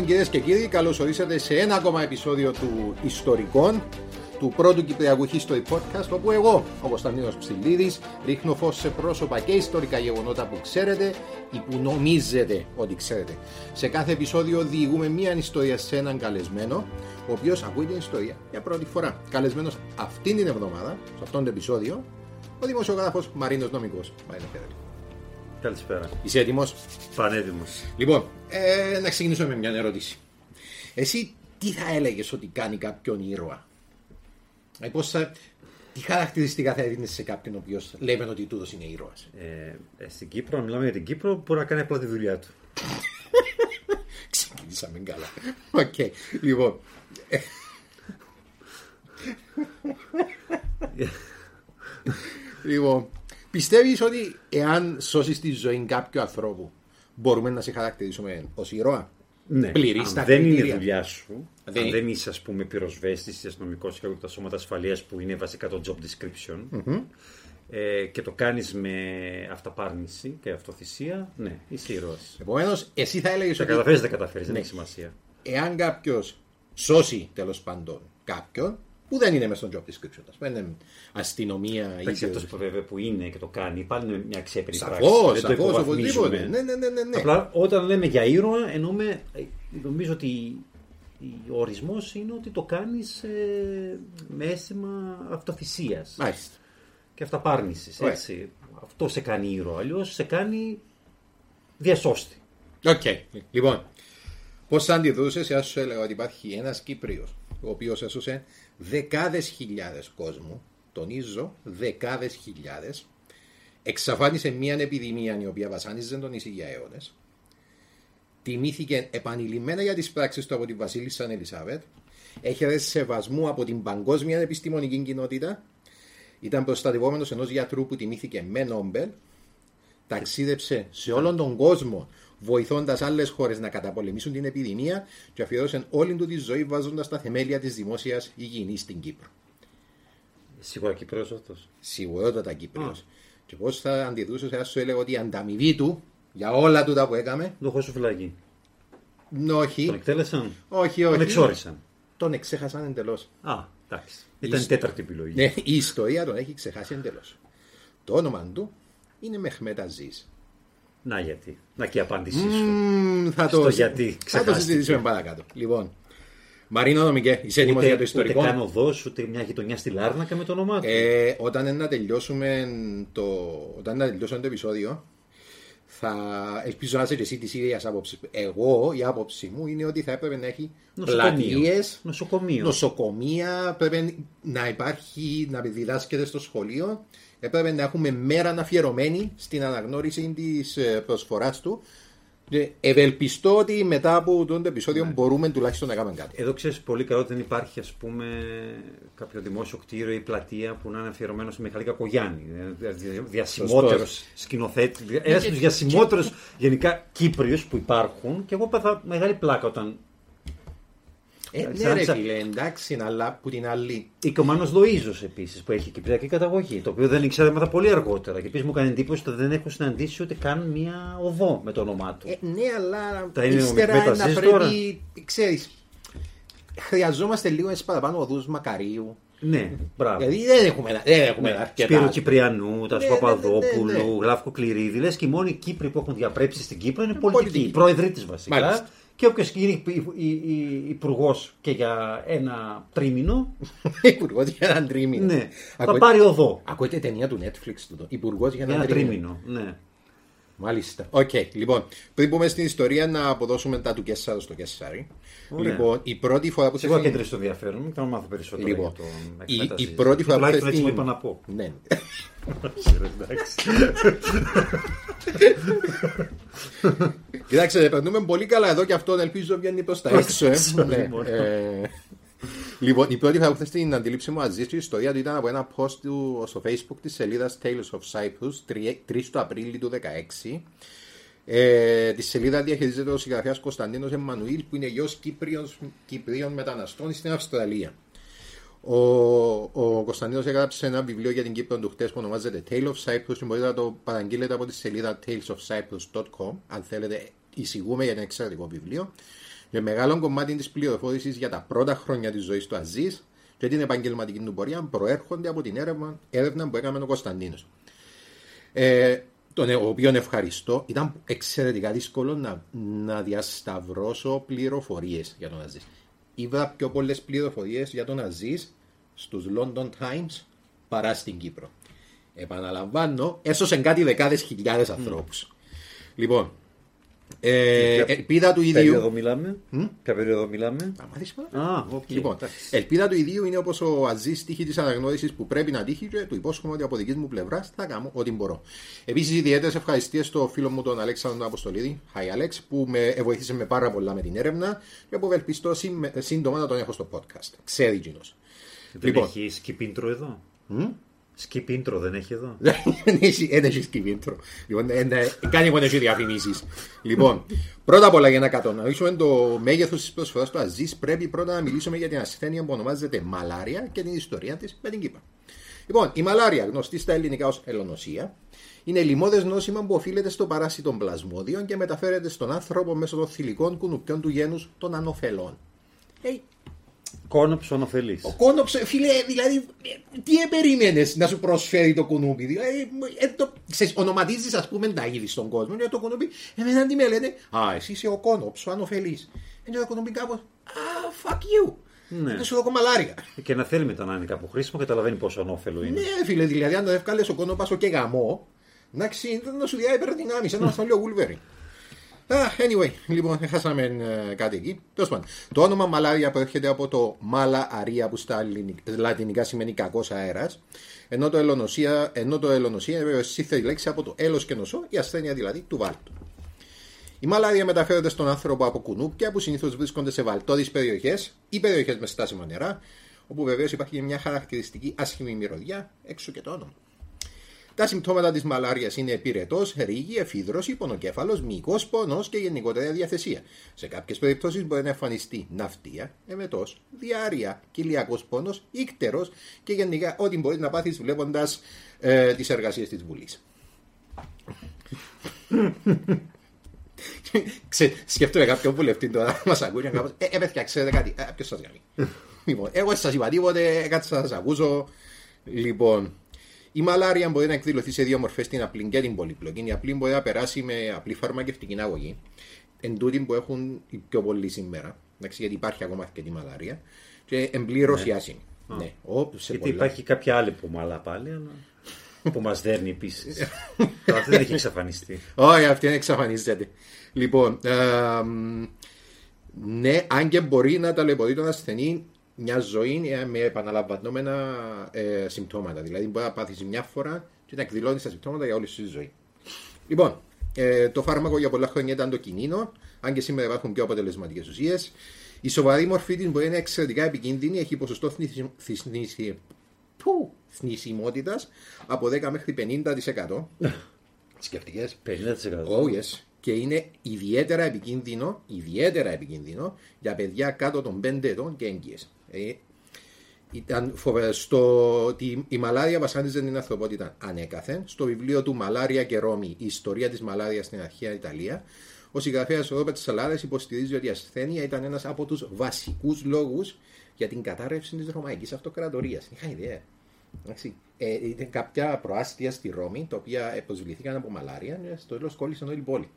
Λοιπόν, κυρίες και κύριοι, καλώς ορίσατε σε ένα ακόμα επεισόδιο του Ιστορικών, του πρώτου Κυπριακού History Podcast, όπου εγώ, ο Κωνσταντίνος Ψηλίδης, ρίχνω φως σε πρόσωπα και ιστορικά γεγονότα που ξέρετε ή που νομίζετε ότι ξέρετε. Σε κάθε επεισόδιο διηγούμε μία ιστορία σε έναν καλεσμένο, ο οποίος ακούει την ιστορία για πρώτη φορά. Καλεσμένος αυτήν την εβδομάδα, σε αυτόν το επεισόδιο, ο δημοσιογράφος Μαρίνος Νομικός. Μαρίνο Καλησπέρα. Είσαι έτοιμος; Πανέτοιμος. Λοιπόν, ε, να ξεκινήσουμε με μια ερώτηση. Εσύ τι θα έλεγες ότι κάνει κάποιον ήρωα; Ε, πώς θα, τι χαρακτηριστικά θα έδινες σε κάποιον ο οποίος λέμε ότι τούτος είναι ήρωας; Ε, ε, στην Κύπρο, αν μιλάμε για την Κύπρο, μπορεί να κάνει απλά τη δουλειά του. Ξεκινήσαμε καλά. Ok. Okay. Λοιπόν. λοιπόν, Πιστεύεις ότι εάν σώσεις τη ζωή κάποιου ανθρώπου, μπορούμε να σε χαρακτηρίσουμε ως ήρωα; Ναι, πληρή αν δεν είναι η δουλειά σου, δεν... αν δεν είσαι ας πούμε πυροσβέστης ή αστυνομικός ή τα σώματα ασφαλείας που είναι βασικά το job description mm-hmm. ε, και το κάνεις με αυταπάρνηση και αυτοθυσία, ναι, είσαι ήρωας. Επομένως, εσύ θα έλεγες ότι. καταφέρεις, δεν καταφέρεις, δεν ναι. έχει σημασία. Εάν κάποιος σώσει τέλος πάντων κάποιον, που δεν είναι μέσα στο job description. Ας πούμε, αστυνομία ή. Εντάξει, αυτός που βέβαια που είναι και το κάνει, πάλι είναι μια ξέπερη πράξη. Σαφώς, σαφώς, οπωσδήποτε. Ναι, ναι, ναι, ναι, ναι. Απλά όταν λέμε για ήρωα, εννοούμε, νομίζω ότι ο ορισμός είναι ότι το κάνεις ε, με αίσθημα αυτοθυσίας. Μάλιστα. Και αυταπάρνησης. Αυτό σε κάνει ήρωα. Αλλιώς σε κάνει διασώστη. Ok. Okay. Λοιπόν, πώς θα αντιδρούσες εάν σου έλεγα ότι υπάρχει ένας Κύπριος ο οποίος έσωσε δεκάδες χιλιάδες κόσμου, τονίζω δεκάδες χιλιάδες, εξαφάνισε μια επιδημία η οποία βασάνιζε τον νησί για αιώνες, τιμήθηκε επανειλημμένα για τις πράξεις του από την Βασίλισσα Ελισάβετ, έχει σεβασμού από την παγκόσμια επιστημονική κοινότητα, ήταν προστατευόμενος ενός γιατρού που τιμήθηκε με Νόμπελ, ταξίδεψε σε όλον τον κόσμο βοηθώντας άλλες χώρες να καταπολεμήσουν την επιδημία και αφιέρωσε όλη του τη ζωή βάζοντας τα θεμέλια της δημόσιας υγιεινής στην Κύπρο. Σίγουρα Κύπρος αυτό. Σίγουρα Κύπρος. Και πώς θα αντιδρούσε εάν σου έλεγα ότι η ανταμοιβή του για όλα τούτα που έκαμε. Το έχω σου φυλακή. Όχι. Τον εκτέλεσαν; Όχι, όχι. Τον εξόρισαν. Τον εξέχασαν εντελώς. Α, εντάξει. Ήταν η τέταρτη επιλογή. Ναι, η ιστορία τον έχει ξεχάσει εντελώς. Το όνομα του είναι Μεχμέτα Ζής. Να γιατί. Να και η απάντησή σου. Mm, θα το, γιατί θα το συζητήσουμε παρακάτω. Λοιπόν, Μαρίνο Νομικέ, είσαι έτοιμος για το ιστορικό; Ούτε καν οδό, ούτε μια γειτονιά στη Λάρνακα με το όνομά του. Ε, όταν να τελειώσουμε το, όταν να τελειώσουμε το επεισόδιο, θα ελπίζω να είσαι και εσύ της ίδιας άποψης. Εγώ, η άποψη μου είναι ότι θα έπρεπε να έχει πλατείες, νοσοκομείο. νοσοκομεία, πρέπει να υπάρχει, να διδάσκεται στο σχολείο έπρεπε να έχουμε μέρα αφιερωμένη στην αναγνώριση της ε, προσφοράς του. Ευελπιστώ ότι μετά από το επεισόδιο ναι. μπορούμε τουλάχιστον να κάνουμε κάτι. Εδώ ξέρεις πολύ καλό ότι δεν υπάρχει ας πούμε, κάποιο δημόσιο κτίριο ή πλατεία που να είναι αφιερωμένο σε Μιχαλή Κακογιάννη. Ε, διασημότερος σκηνοθέτης. Ένας από τους διασημότερους γενικά Κύπριους που υπάρχουν. Και εγώ έπαθα μεγάλη πλάκα όταν Ε, ναι, ρε φίλε, εντάξει, αλλά που την άλλη. Η Κομάνο Λοίζος επίσης που έχει κυπριακή καταγωγή. Το οποίο δεν ήξερα μετά πολύ αργότερα. Και επίσης μου έκανε εντύπωση ότι δεν έχω συναντήσει ούτε καν μία οδό με το όνομά του. Ε, ναι, αλλά Τα ύστερα να πρέπει. Τώρα. Ξέρεις, χρειαζόμαστε λίγο έτσι παραπάνω οδού Μακαρίου. Ναι, μπράβο. Γιατί δεν έχουμε, δεν έχουμε ναι. αρκετά. Σπύρο Κυπριανού, Τάσου ναι, Παπαδόπουλου, ναι, ναι, ναι. Γλάφκο Κληρίδη. Λες και οι μόνοι Κύπροι που έχουν διαπρέψει στην Κύπρο είναι πολιτικοί. πολιτικοί. Οι πρόεδροι της βασικά. Μάλιστα. Και όποιος γίνει υπουργός και για ένα τρίμηνο. υπουργός για ένα τρίμηνο. Ναι, θα πάρει οδό. Ακούτε ταινία του Netflix του. Υπουργός για ένα, τρίμηνο. Ναι. Μάλιστα. Οκ, okay. λοιπόν, πριν πούμε στην ιστορία να αποδώσουμε τα του Κέσσαρο στο Κέσσαρι. Λοιπόν, η πρώτη φορά που θα. Εγώ κέντρες στο ενδιαφέρον μου, θα μάθω περισσότερο. Λοιπόν, για το η, η πρώτη φορά που θα. έτσι μου είπα να πω. Ναι. Κοιτάξτε, περνούμε πολύ καλά εδώ και αυτό ελπίζω βγαίνει προς τα έξω. Ε. ναι. ε, λοιπόν, η πρώτη φορά που θε την αντίληψη μου αζήσει η ιστορία του ήταν από ένα post του στο facebook της σελίδας Tales of Cyprus 3 του Απρίλη του 2016. Ε, τη σελίδα διαχειρίζεται ο συγγραφέας Κωνσταντίνος Εμμανουήλ, που είναι γιος Κυπρίων μεταναστών στην Αυστραλία. Ο, ο Κωνσταντίνος έγραψε ένα βιβλίο για την Κύπρο του χτε που ονομάζεται Tale of Cyprus και μπορείτε να το παραγγείλετε από τη σελίδα talesofcyprus.com αν θέλετε εισηγούμε για ένα εξαιρετικό βιβλίο. Με μεγάλο κομμάτι της πληροφόρησης για τα πρώτα χρόνια της ζωής του Αζής και την επαγγελματική του πορεία προέρχονται από την έρευνα, έρευνα που έκαμε ο Κωνσταντίνος. Ε, τον οποίο ευχαριστώ. Ήταν εξαιρετικά δύσκολο να, να διασταυρώσω πληροφορίες για τον Αζής. Είδα πιο πολλές πληροφορίες για τον Αζής στους London Times παρά στην Κύπρο. Επαναλαμβάνω, έσωσε κάτι δεκάδες χιλιάδες ανθρώπους. Mm. Λοιπόν, ε, ελπίδα του ίδιου. Περίοδο μιλάμε; Ποια περίοδο μιλάμε; Α, okay. Λοιπόν, ελπίδα του ίδιου είναι όπως ο Αζής τύχη της αναγνώρισης που πρέπει να τύχει και του υπόσχομαι ότι από δικής μου πλευράς θα κάνω ό,τι μπορώ. Επίσης, ιδιαίτερες ευχαριστίες στο φίλο μου τον Αλέξανδρο Αποστολίδη, Hi Alex, που με βοήθησε με πάρα πολλά με την έρευνα και που ευελπιστώ σύντομα να τον έχω στο podcast. Ξέρει κοινό. Δεν λοιπόν. έχεις σκυπίντρο εδώ; Skip intro δεν έχει εδώ; Δεν έχει skip intro. Λοιπόν, κάνει μόνο έχει διαφημίσεις. Λοιπόν, πρώτα απ' όλα για να κατανοήσουμε το μέγεθος της προσφοράς του Αζή, πρέπει πρώτα να μιλήσουμε για την ασθένεια που ονομάζεται μαλάρια και την ιστορία της με την Κύπρα. Λοιπόν, η μαλάρια, γνωστή στα ελληνικά ως ελονοσία, είναι λιμόδε νόσημα που οφείλεται στο παράσιτο πλασμόδιων και μεταφέρεται στον άνθρωπο μέσω των θηλυκών κουνουπιών του γένους των ανοφελών. Hey, Κόνοψο ανοφελή. Ο κόνοψο, φίλε, δηλαδή, τι περίμενε να σου προσφέρει το κουνούπι; Δηλαδή, ε, το, ξέρεις, ονοματίζεις ας πούμε τα είδη στον κόσμο και το κουνούπι, εμένα τι με λένε, Α, εσύ είσαι ο κόνοψο ανοφελής. Και το κουνούπι κάπως, Α, fuck you. Ναι. Είναι σου δω μαλάρια. Και να θέλει μετά να είναι κάπου χρήσιμο, καταλαβαίνει πόσο ανώφελο είναι. Ναι, φίλε, δηλαδή αν το εύκαλε ο κόνοπα και γαμό, να, να σου διάει υπερδυνάμεις, ένα ασφαλείο γουλβέρι. Anyway, λοιπόν, χάσαμε uh, κάτι εκεί. Τέλος Το όνομα μαλάρια προέρχεται από το μάλα αρία που στα λατινικά σημαίνει κακός αέρας. Ενώ το ελονοσία, ενώ το ελονοσία είναι βέβαια σύθερη λέξη από το έλος και νοσό, η ασθένεια δηλαδή του βάλτου. Η μαλάρια μεταφέρεται στον άνθρωπο από κουνούπια που συνήθως βρίσκονται σε βαλτόδει περιοχές ή περιοχές με στάσιμα νερά, όπου βεβαίως υπάρχει μια χαρακτηριστική άσχημη μυρωδιά έξω και το όνομα. Τα συμπτώματα της μαλάριας είναι πυρετό, ρίγη, εφίδρωση, πονοκέφαλο, μυϊκό πόνος και γενικότερα διαθεσία. Σε κάποιες περιπτώσεις μπορεί να εμφανιστεί ναυτία, εμετός, διάρρεια, κοιλιακός πόνος, ήκτερο και γενικά ό,τι μπορείς να πάθεις βλέποντας ε, τις εργασίες της Βουλής. Σκέφτομαι κάποιον βουλευτή τώρα μας ακούει και κάπως, ε, ε, παιδιά, ξέρετε κάτι, ε, ποιος σας κάνει. λοιπόν, εγώ σας είπα τίποτε, κάτι σας ακούσω. Λοιπόν, η μαλάρια μπορεί να εκδηλωθεί σε δύο μορφές, την απλή και την πολύπλοκη. Η απλή μπορεί να περάσει με απλή φαρμακευτική αγωγή. Εν τούτη που έχουν οι πιο πολλοί σήμερα. Εντάξει, γιατί υπάρχει ακόμα αρκετή μαλάρια. Και εμπλήρω ναι. άσημη. Ναι. γιατί πολλά... υπάρχει κάποια άλλη που μαλά πάλι, αλλά που μας δέρνει επίσης. αυτή δεν έχει εξαφανιστεί. Όχι, αυτή δεν εξαφανίζεται. Λοιπόν, ε, ναι, αν και μπορεί να ταλαιπωρεί τον ασθενή μια ζωή ε, με επαναλαμβανόμενα ε, συμπτώματα. Δηλαδή μπορεί να πάθεις μια φορά και να εκδηλώνεις τα συμπτώματα για όλη σου τη ζωή. Λοιπόν, ε, το φάρμακο για πολλά χρόνια ήταν το κινήνο, αν και σήμερα υπάρχουν πιο αποτελεσματικές ουσίες. Η σοβαρή μορφή της μπορεί να είναι εξαιρετικά επικίνδυνη, έχει ποσοστό θνησιμότητας από 10 μέχρι 50%. Σκεφτικές. 50%. Oh, yes. και είναι ιδιαίτερα επικίνδυνο, ιδιαίτερα επικίνδυνο για παιδιά κάτω των 5 ετών και έγκυες. Ε, ήταν στο ότι η μαλάρια βασάνιζε την ανθρωπότητα ανέκαθεν. Στο βιβλίο του Μαλάρια και Ρώμη, η ιστορία της μαλάριας στην αρχαία Ιταλία, ο συγγραφέας Ρόπετ Σαλάδε υποστηρίζει ότι η ασθένεια ήταν ένας από τους βασικούς λόγους για την κατάρρευση της Ρωμαϊκής Αυτοκρατορίας. Είχα ιδέα. Ε, ήταν κάποια προάστια στη Ρώμη, τα οποία προσβληθήκαν από μαλάρια, και στο τέλος κόλλησαν όλη η πόλη.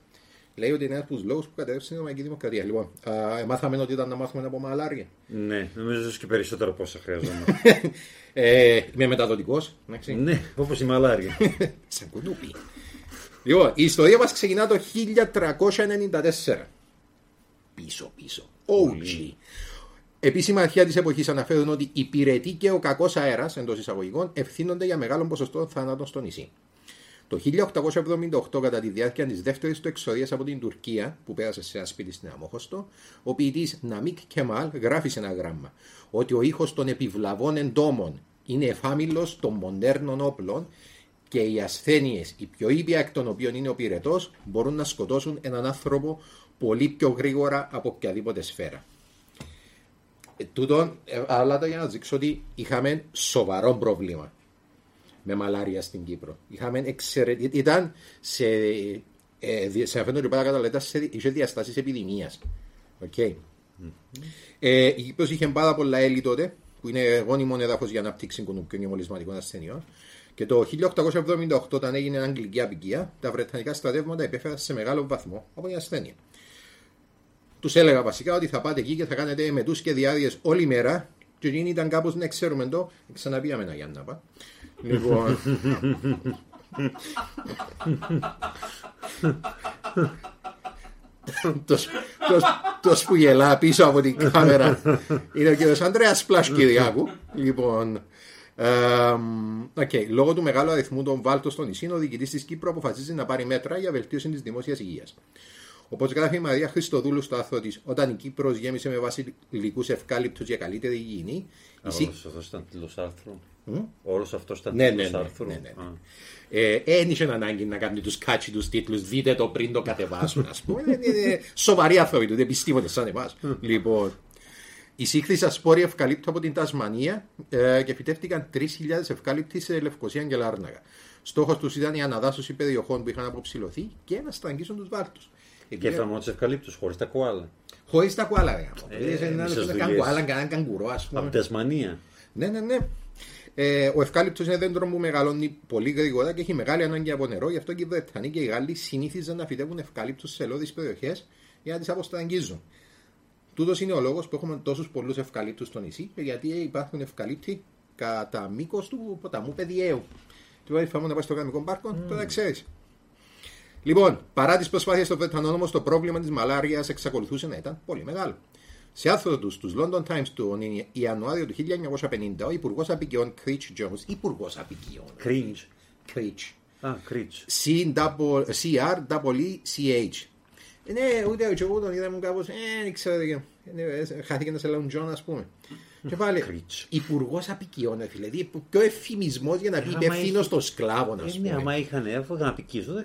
Λέει ότι είναι ένας από τους λόγους που κατέρευσε η Ρωμαϊκή Δημοκρατία. Λοιπόν, α, μάθαμε ότι ήταν να μάθουμε από μαλάρια. Ναι, νομίζω και περισσότερο από όσα χρειαζόμαστε. ε, είμαι μεταδοτικός. Ναι, όπως η μαλάρια. Σαν κουνούπι. Λοιπόν, η ιστορία μας ξεκινά το 1394. Πίσω, πίσω. OG. Επίσημα αρχαία της εποχής αναφέρουν ότι η πυρετή και ο κακός αέρας εντός εισαγωγικών ευθύνονται για μεγάλο ποσοστό θάνατων στο νησί. Το 1878, κατά τη διάρκεια της δεύτερης του εξορίας από την Τουρκία, που πέρασε σε ένα σπίτι στην Αμόχωστο, ο ποιητής Ναμίκ Κεμάλ γράφει σε ένα γράμμα ότι ο ήχος των επιβλαβών εντόμων είναι εφάμιλος των μοντέρνων όπλων και οι ασθένειες, οι πιο ήπια εκ των οποίων είναι ο πυρετός, μπορούν να σκοτώσουν έναν άνθρωπο πολύ πιο γρήγορα από οποιαδήποτε σφαίρα. Ε, τούτον, ε, αλλά το για να δείξω ότι είχαμε σοβαρό πρόβλημα με μαλάρια στην Κύπρο. Είχαμε εξαιρετική. Ήταν σε. Ε, σε αυτόν τον κατά σε, είχε διαστάσεις επιδημίας. Okay. Mm-hmm. Ε, η Κύπρος είχε πάρα πολλά έλλη τότε, που είναι γόνιμο έδαφος για ανάπτυξη κουνουπιών και μολυσματικών ασθενειών. Και το 1878, όταν έγινε αγγλική απικία, τα βρετανικά στρατεύματα επέφεραν σε μεγάλο βαθμό από την ασθένεια. Τους έλεγα βασικά ότι θα πάτε εκεί και θα κάνετε μετούς και διάδειε όλη μέρα. Και εκείνοι ήταν κάπως να ξέρουμε το. Ξαναπήγαμε ένα Γιάννα πά. Λοιπόν. το που γελά πίσω από την κάμερα είναι ο κύριος Ανδρέας Πλάς Κυριάκου λοιπόν okay. λόγω του μεγάλου αριθμού των βάλτων στο νησί ο διοικητής της Κύπρου αποφασίζει να πάρει μέτρα για βελτίωση της δημόσιας υγείας Όπως γράφει η Μαρία Χριστοδούλου στο άρθρο της, όταν η Κύπρος γέμισε με βασιλικού ευκάλυπτους για καλύτερη υγιεινή. Όλος αυτός ήταν τίτλος άρθρου. Όλος αυτός ήταν ναι, τίτλος ναι, ναι, άρθρου. Ναι, ναι, ναι. Ε, είχε ανάγκη να κάνει τους κάτσι τους τίτλους, δείτε το πριν το κατεβάσουν, ας πούμε. είναι σοβαροί άνθρωποι του, δεν πιστεύονται σαν εμάς. λοιπόν, Εισήχθησαν σπόροι ευκαλύπτου από την Τασμανία ε, και φυτεύτηκαν 3.000 ευκάλυπτοι σε Λευκοσία και Λάρναγα. Στόχος τους ήταν η αναδάσωση περιοχών που είχαν αποψηλωθεί και να στραγγίσουν τους βάλτου. Και θα μόνο του ευκαλύπτου, χωρίς τα κουάλα. Χωρίς τα κουάλα, ρε. Ε, να κάνουν κουάλα, κανέναν καγκουρό, ας πούμε. Από Τασμανία. Ναι, ναι, ναι. Ε, ο ευκάλυπτος είναι δέντρο που μεγαλώνει πολύ γρήγορα και έχει μεγάλη ανάγκη από νερό, γι' αυτό και οι Βρετανοί και οι Γάλλοι συνήθιζαν να φυτεύουν ευκάλυπτου σε ελώδει περιοχές για να τις αποστραγγίζουν. Τούτος είναι ο λόγος που έχουμε τόσους πολλούς ευκαλύπτους στο νησί, γιατί υπάρχουν ευκαλύπτοι κατά μήκος του ποταμού Παιδιαίου. Τι ώρα να πάει στο γραμμικό πάρκο, mm. τώρα ξέρεις. Λοιπόν, παρά τις προσπάθειες των Βρετανών, όμω το πρόβλημα της μαλάριας εξακολουθούσε να ήταν πολύ μεγάλο. Σε άρθρο τους στου London Times του Ιανουάριο του 1950, ο Υπουργός Απικιών Creech Jones, Υπουργός Απικιών. Creech. Creech. Α, Creech. C-R-E-C-H. Ναι, ούτε εγώ τον είδαμε κάπως, ε, δεν ξέρω, χάθηκε να σε λέγουν Τζον, ας πούμε. Και πάλι υπουργός αποικιών, φίλε. Δηλαδή, ποιο ευφημισμός για να πει υπευθύνος των σκλάβων, ας πούμε. Ναι, άμα είχαν έρθει να αποικήσουν,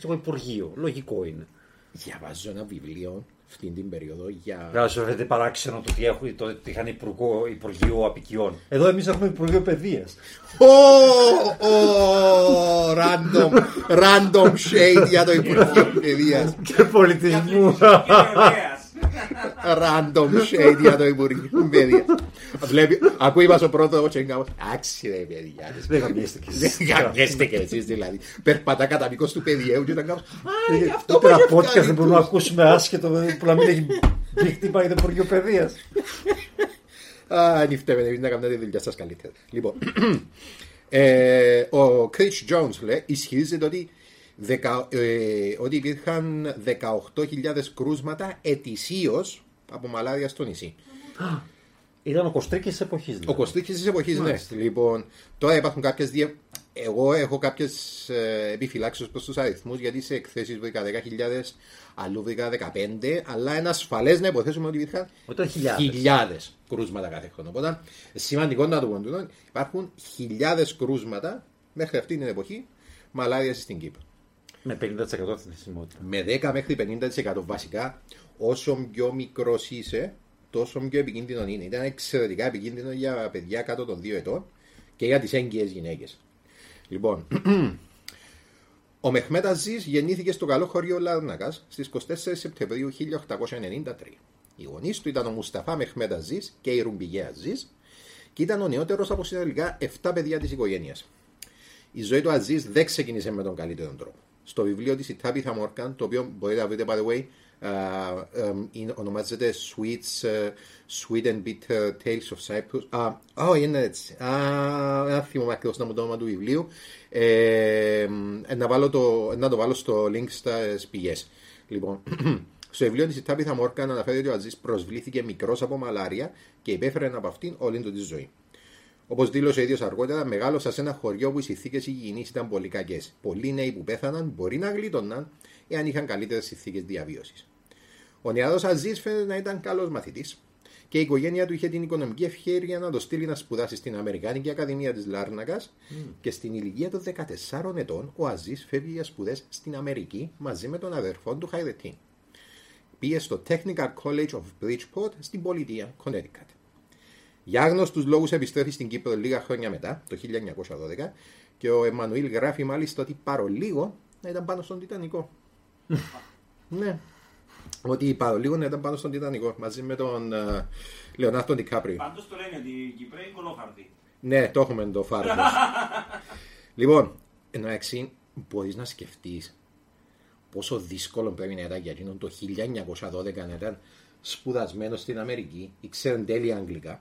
το υπουργείο. Λογικό είναι. Διαβάζω ένα βιβλίο αυτή την περίοδο για. Βέβαια, σου φαίνεται παράξενο το ότι, έχουν, το ότι είχαν υπουργό, Υπουργείο Αποικιών. Εδώ εμείς έχουμε Υπουργείο Παιδείας. Random, random shade για το Υπουργείο Παιδείας. Και πολιτισμού. Random shade για το Υπουργείο Παιδεία. Βλέπει, ακούει μας ο πρώτος και είναι άξι ρε παιδιά. Δεν γαμιέστε κι εσείς. Δεν γαμιέστε κι εσείς δηλαδή. Περπατά κατά μήκος του παιδιού και ήταν κάπως Α, αυτό που έχει podcast δεν μπορούμε να ακούσουμε άσχετο που να μην έχει δείχνει πάει το Υπουργείο Παιδείας. Α, νυχτεύετε εμείς να κάνετε τη δουλειά σας καλύτερα. Λοιπόν, ε, ο Chris Jones λέει, ισχυρίζεται ότι ότι υπήρχαν 18.000 κρούσματα ετησίως από μαλάρια στο νησί. Ήταν ο Κωστρίκης της εποχής. Δηλαδή. Ο Κωστρίκης της εποχής, ναι. Λοιπόν, τώρα υπάρχουν κάποιες. Δια... Εγώ έχω κάποιες ε, επιφυλάξεις προς τους αριθμούς γιατί σε εκθέσεις βρήκα 10.000, αλλού βρήκα 15, αλλά είναι ασφαλές να υποθέσουμε ότι υπήρχαν χιλιάδες κρούσματα κάθε χρόνο. Οπότε σημαντικό να το πούμε. Υπάρχουν χιλιάδες κρούσματα μέχρι αυτή την εποχή μαλάριας στην Κύπρο. Με 50% θνησιμότητα. Με 10 μέχρι 50% βασικά. Όσο πιο μικρός είσαι, τόσο πιο επικίνδυνο είναι. Ήταν εξαιρετικά επικίνδυνο για παιδιά κάτω των 2 ετών και για τις έγκυες γυναίκες. Λοιπόν, ο Μεχμέτ Αζής γεννήθηκε στο καλό χωριό Λάρνακας στις 24 Σεπτεμβρίου 1893. Οι γονείς του ήταν ο Μουσταφά Μεχμέτ Αζής και η Ρουμπιγέ Αζής και ήταν ο νεότερος από συνολικά 7 παιδιά της οικογένειας. Η ζωή του Αζής δεν ξεκίνησε με τον καλύτερο τρόπο. Στο βιβλίο της η Τάπιθα Μόρκαν, το οποίο μπορείτε να βρείτε, by the way, uh, ονομάζεται Sweets, uh, Sweet and Bitter Tales of Cyprus. Α, oh, είναι έτσι. Ένα θυμάμαι ακριβώς το όνομα του βιβλίου. Ε, να, βάλω το, να το βάλω στο link στα πηγές. Λοιπόν, στο βιβλίο της Τάπιθα Μόρκαν αναφέρεται ότι ο Αζή προσβλήθηκε μικρός από μαλάρια και υπέφερε από αυτήν όλη του τη ζωή. Όπως δήλωσε ο ίδιος αργότερα, μεγάλωσα σε ένα χωριό που οι συνθήκες υγιεινής ήταν πολύ κακές. Πολλοί νέοι που πέθαναν μπορεί να γλίτωναν εάν είχαν καλύτερες συνθήκες διαβίωσης. Ο νεαρό Αζής φαίνεται να ήταν καλός μαθητής και η οικογένεια του είχε την οικονομική ευχαίρεια να το στείλει να σπουδάσει στην Αμερικάνικη Ακαδημία της Λάρνακας mm. και στην ηλικία των 14 ετών ο Αζής φεύγει για σπουδές στην Αμερική μαζί με τον αδερφό του Χαϊδετίν. Πήγε στο Technical College of Bridgeport στην πολιτεία Connecticut. Για άγνωστους λόγους επιστρέφει στην Κύπρο λίγα χρόνια μετά, το 1912, και ο Εμμανουήλ γράφει μάλιστα ότι παρολίγο να ήταν πάνω στον Τιτανικό. ναι. Ότι παρολίγο να ήταν πάνω στον Τιτανικό μαζί με τον uh, Λεωνάρτο Ντικάπριο. Πάντως το λένε ότι η Κύπρο είναι κολόφαρδη. Ναι, το έχουμε το φάρδο. λοιπόν, εντάξει, μπορείς να σκεφτείς πόσο δύσκολο πρέπει να ήταν για εκείνον το 1912 να ήταν σπουδασμένος στην Αμερική, ήξερε τέλεια αγγλικά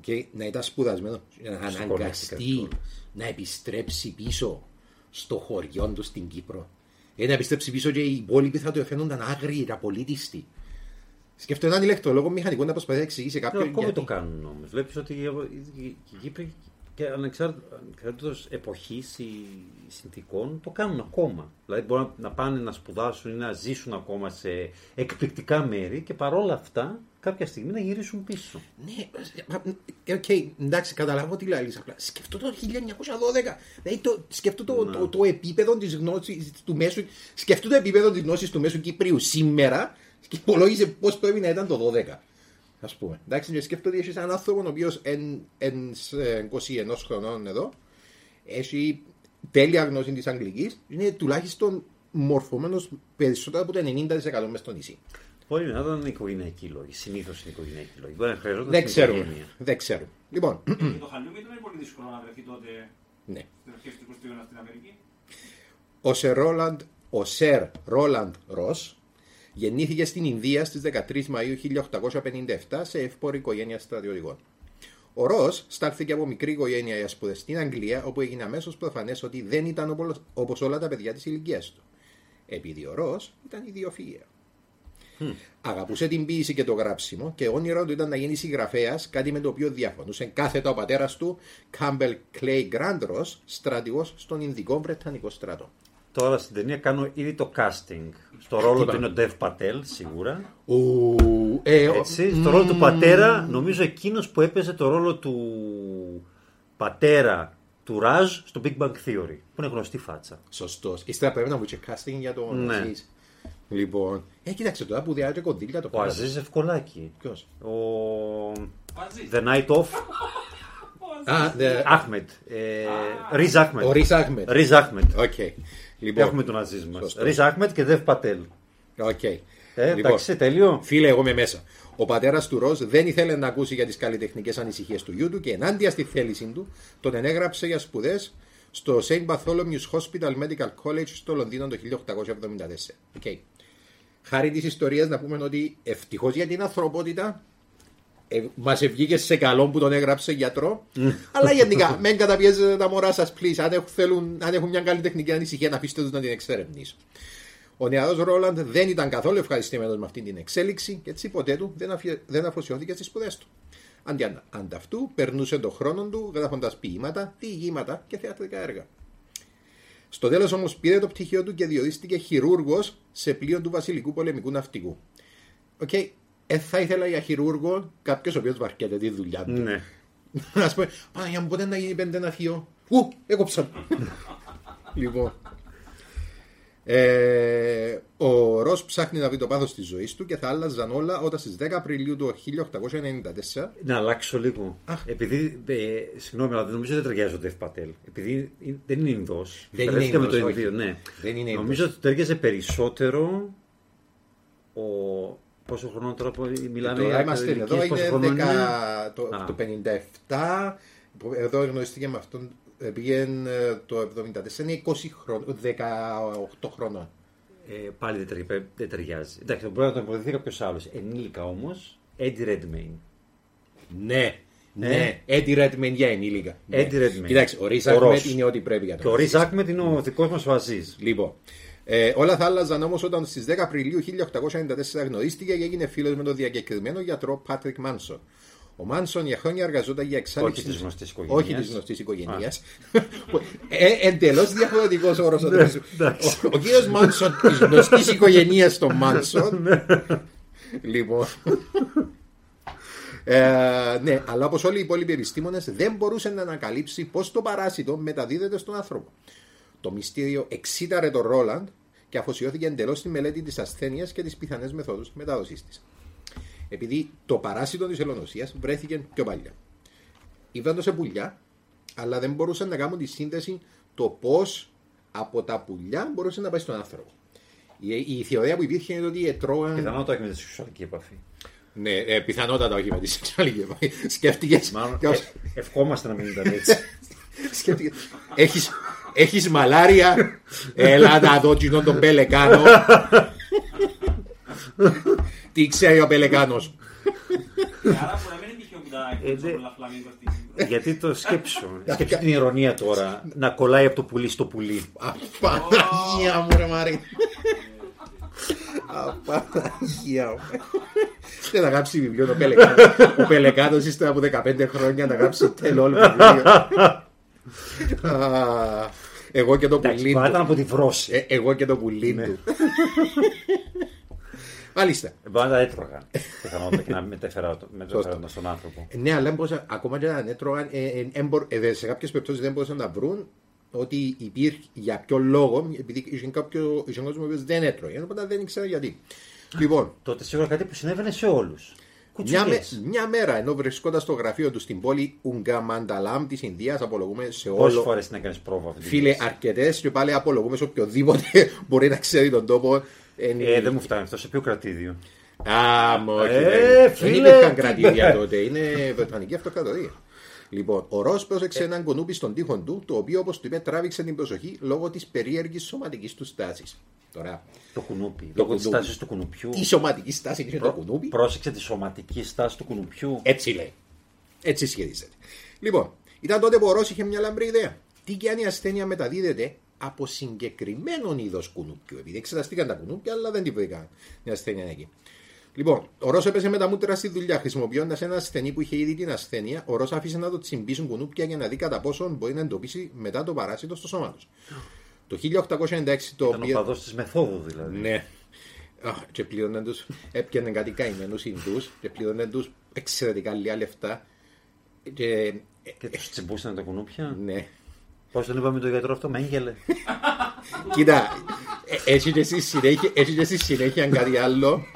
και να ήταν σπουδασμένος, να αναγκαστεί να επιστρέψει πίσω στο χωριό του στην Κύπρο. Ε, να επιστρέψει πίσω και οι υπόλοιποι θα το εφαίνονταν άγριοι, απολύτιστοι. Σκέφτομαι έναν ηλεκτρολόγο μηχανικό να προσπαθεί να εξηγήσει κάποιον. Ακόμα γιατί... το κάνουν όμως. Βλέπεις ότι οι Κύπροι και ανεξάρτητο εποχής ή συνθηκών το κάνουν ακόμα. Δηλαδή μπορούν να πάνε να σπουδάσουν ή να ζήσουν ακόμα σε εκπληκτικά μέρη και παρόλα αυτά κάποια στιγμή να γυρίσουν πίσω. Ναι, okay, εντάξει, καταλαβαίνω τι λέει. Απλά σκεφτώ το 1912. Δηλαδή το, σκεφτώ το, το, το, το, επίπεδο τη γνώση του μέσου. Σκεφτώ το επίπεδο τη γνώση του μέσου Κυπρίου σήμερα και υπολόγισε πώ πρέπει να ήταν το 12. Α πούμε. Εντάξει, και σκέφτομαι ότι έχει έναν άνθρωπο ο οποίο εν 21 χρονών εδώ έχει τέλεια γνώση τη Αγγλική, είναι τουλάχιστον μορφωμένο περισσότερο από το 90% μέσα στο νησί. Μπορεί να ήταν οικογενειακοί λόγοι. Συνήθως είναι οικογενειακοί λόγοι. Μπορεί να χρειαζόταν δεν ξέρουμε. Δεν ξέρουμε. Λοιπόν. Και το Χαλιούμι ήταν πολύ δύσκολο να βρεθεί τότε ναι. στην αρχή του 20ου αιώνα στην Αμερική. Ο Σερ Ρόλαντ, ο Σερ Ρόλαντ Ρος γεννήθηκε στην Ινδία στις 13 Μαΐου 1857 σε εύπορη οικογένεια στρατιωτικών. Ο Ρος στάλθηκε από μικρή οικογένεια για σπουδέ στην Αγγλία, όπου έγινε αμέσως προφανές ότι δεν ήταν όπω όλα τα παιδιά της ηλικίας του. Επειδή ο Ρος ήταν ιδιοφυα. Mm. Αγαπούσε την ποίηση και το γράψιμο και όνειρο του ήταν να γίνει συγγραφέας, κάτι με το οποίο διαφωνούσε κάθετα ο πατέρας του, Κάμπελ Κλέι Γκράντρο, στρατηγός στον Ινδικό Βρετανικό στρατό. Τώρα στην ταινία κάνω ήδη το casting. Στο ρόλο του είναι ο Dev Patel, σίγουρα. Ε, Έτσι, στο ρόλο του πατέρα, νομίζω εκείνος που έπαιζε το ρόλο του πατέρα του Ραζ στο Big Bang Theory. Που είναι γνωστή φάτσα. Σωστός. Ύστερα πρέπει να βγει casting για το ναι. Λοιπόν, ε, κοίταξε τώρα που διάρκεια κονδύλια το Ο Αζίζ ευκολάκι. Ποιος; Ο. The Night Off. Αχμετ. Ριζ Αχμετ. Ο Ριζ Αχμετ. Ριζ Αχμετ. Λοιπόν, Έχουμε τον Αζίζ μας. Ριζ Αχμετ και Δευ Πατέλ. Okay. Ε, λοιπόν, εντάξει, τέλειο. Φίλε, εγώ είμαι μέσα. Ο πατέρας του Ροζ δεν ήθελε να ακούσει για τις καλλιτεχνικές ανησυχίες του γιού του και ενάντια στη θέλησή του τον ενέγραψε για σπουδές στο St. Bartholomew's Hospital Medical College στο Λονδίνο το 1874. Okay. Χάρη της ιστορίας να πούμε ότι ευτυχώς για την ανθρωπότητα ε, μας βγήκε σε καλό που τον έγραψε γιατρό. αλλά γενικά, μην καταπιέζετε τα μωρά σας, please. Αν έχουν, θέλουν, αν έχουν μια καλλιτεχνική ανησυχία, να αφήστε τους να την εξερευνήσουν. Ο νεαρός Ρόλαντ δεν ήταν καθόλου ευχαριστημένος με αυτή την εξέλιξη και έτσι ποτέ του δεν, αφι... δεν αφοσιώθηκε στις σπουδές του. Αντί ανταυτού, περνούσε τον χρόνο του γράφοντας ποίηματα, διηγήματα και θεατρικά έργα. Στο τέλος όμως πήρε το πτυχίο του και διορίστηκε χειρούργος σε πλοίο του Βασιλικού Πολεμικού Ναυτικού. OK, okay. ε, θα ήθελα για χειρουργό κάποιος ο οποίος βαριέται τη δουλειά του. Ναι. Α πούμε, Παναγία μου, πότε να γίνει πέντε ένα θείο. Ου, έκοψα. λοιπόν. Ε, ο Ρος ψάχνει να βρει το πάθος της ζωής του και θα άλλαζαν όλα όταν στις 10 Απριλίου του 1894. Να αλλάξω λίγο. Αχ. Επειδή. Ε, συγγνώμη, αλλά νομίζω δεν ταιριάζει ο Ντεβ Πατέλ. Επειδή δεν είναι Ινδός. Δεν είναι Ινδός, με το Ινδίο, ναι. Δεν είναι νομίζω ότι ταιριάζει περισσότερο ο. Πόσο χρόνο τώρα που μιλάμε. Τώρα είμαστε εδώ, είναι 10, το, το 57. Εδώ γνωριστήκε με αυτόν πήγαινε το 1974, είναι 20 χρόνο, 18 χρονών. Ε, πάλι δεν, ταιριάζει. Εντάξει, μπορεί να τον υποδεχθεί κάποιος άλλος. Ενήλικα όμως, Eddie Redmayne. Ναι, ναι, ναι. Eddie Redmayne για ενήλικα. Eddie ναι. Redmayne. Κοιτάξτε, ο Riz Ahmed είναι ό,τι πρέπει για το Και ο Riz Ahmed είναι ο δικός μας ο Αζίζ. Λοιπόν, ε, όλα θα άλλαζαν όμως όταν στις 10 Απριλίου 1894 γνωρίστηκε και έγινε φίλος με τον διακεκριμένο γιατρό Patrick Manson. Ο Μάνσον για χρόνια εργαζόταν για εξάλληψη. Όχι της γνωστής οικογένειας. Όχι της γνωστής οικογένειας. ε, Εντελώς διαφορετικός όρος. Ναι, ο, ο κύριος Μάνσον της γνωστής οικογένειας των Μάνσον. Ναι. λοιπόν. Ε, ναι, αλλά όπως όλοι οι υπόλοιποι επιστήμονες δεν μπορούσε να ανακαλύψει πώς το παράσιτο μεταδίδεται στον άνθρωπο. Το μυστήριο εξήταρε τον Ρόλαντ και αφοσιώθηκε εντελώς στη μελέτη της ασθένειας και τις πιθανές μεθόδους μετάδοσή της επειδή το παράσιτο της ελονοσία βρέθηκε πιο παλιά. Είδαν το σε πουλιά, αλλά δεν μπορούσαν να κάνουν τη σύνδεση το πώς από τα πουλιά μπορούσε να πάει στον άνθρωπο. Η, η θεωρία που υπήρχε είναι ότι τρώγαν. Πιθανότατα όχι με τη σεξουαλική επαφή. Ναι, ε, πιθανότατα όχι με τη σεξουαλική επαφή. Σκέφτηκες. Μάλλον. Ε, ευχόμαστε να μην ήταν έτσι. Σκέφτηκες. Έχεις, έχεις μαλάρια; Έλα να δω τον πελεκάνο. Τι ξέρει ο Πελεκάνος. Γιατί το σκέψω. Σκέψω την ηρωνία τώρα. Να κολλάει από το πουλί στο πουλί. Απαναγία μου, ρε Μάρι. Απαναγία μου. Δεν θα γράψει βιβλίο ο Πελεκάνος. Ο Πελεκάνος ύστερα από 15 χρόνια να γράψει τέλο βιβλίο. Εγώ και το πουλί του. από τη βρώση. Ε, εγώ και το πουλί ναι. του. Μάλιστα. Μπορεί να τα έτρωγαν. Πιθανότατα και να μετέφεραν στον άνθρωπο. Ναι, αλλά ακόμα και να έτρωγαν, ε, ε, σε κάποιες περιπτώσεις δεν μπορούσαν να βρουν ότι υπήρχε για ποιο λόγο, επειδή είχε κάποιο κόσμος που δεν έτρωγε. Οπότε δεν ήξερα γιατί. Λοιπόν, τότε σίγουρα κάτι που συνέβαινε σε όλους. Μια, με, μια, μέρα ενώ βρισκόταν στο γραφείο του στην πόλη Ουγγαμανταλάμ της Ινδίας, απολογούμε σε όλο. Πόσες φορές να κάνεις πρόβα, Φίλε, αρκετές και πάλι απολογούμε σε οποιοδήποτε μπορεί να ξέρει τον τόπο ε, δεν μου φτάνει αυτό, σε ποιο κρατήδιο; Α, μου όχι. Ε, δεν υπήρχαν κρατήδια τότε. Είναι Βρετανική Αυτοκρατορία. Λοιπόν, ο Ρος πρόσεξε έναν κουνούπι στον τοίχο του, το οποίο όπως του είπε τράβηξε την προσοχή λόγω της περίεργης σωματικής του στάσης. Τώρα. Το κουνούπι. λόγω της στάσης του κουνουπιού. Τι σωματική στάση είναι το κουνούπι. Πρόσεξε τη σωματική στάση του κουνουπιού. Έτσι λέει. Έτσι σχεδίζεται. Λοιπόν, ήταν τότε που ο Ρος είχε μια λαμπρή ιδέα. Τι και αν η ασθένεια μεταδίδεται από συγκεκριμένο είδος κουνούπιου. Επειδή εξεταστήκαν τα κουνούπια, αλλά δεν τη βρήκαν μια ασθένεια εκεί. Λοιπόν, ο Ρος έπεσε με τα μούτρα στη δουλειά χρησιμοποιώντας ένα ασθενή που είχε ήδη την ασθένεια. Ο Ρος άφησε να το τσιμπήσουν κουνούπια για να δει κατά πόσο μπορεί να εντοπίσει μετά το παράσιτο στο σώμα τους. Το 1866 το οποίο. Ήταν ο της μεθόδου δηλαδή. Ναι. και πλήρωναν του. Έπιανε κάτι καημένους Ινδούς και πλήρωναν τους εξαιρετικά λίγα λεφτά. Και, και τους τσιμπούσαν τα κουνούπια. Ναι. Πώς τον είπαμε το γιατρό αυτό, Μέγκελε. Κοίτα, ε, έτσι και στη συνέχεια, έτσι και στη συνέχεια κάτι άλλο,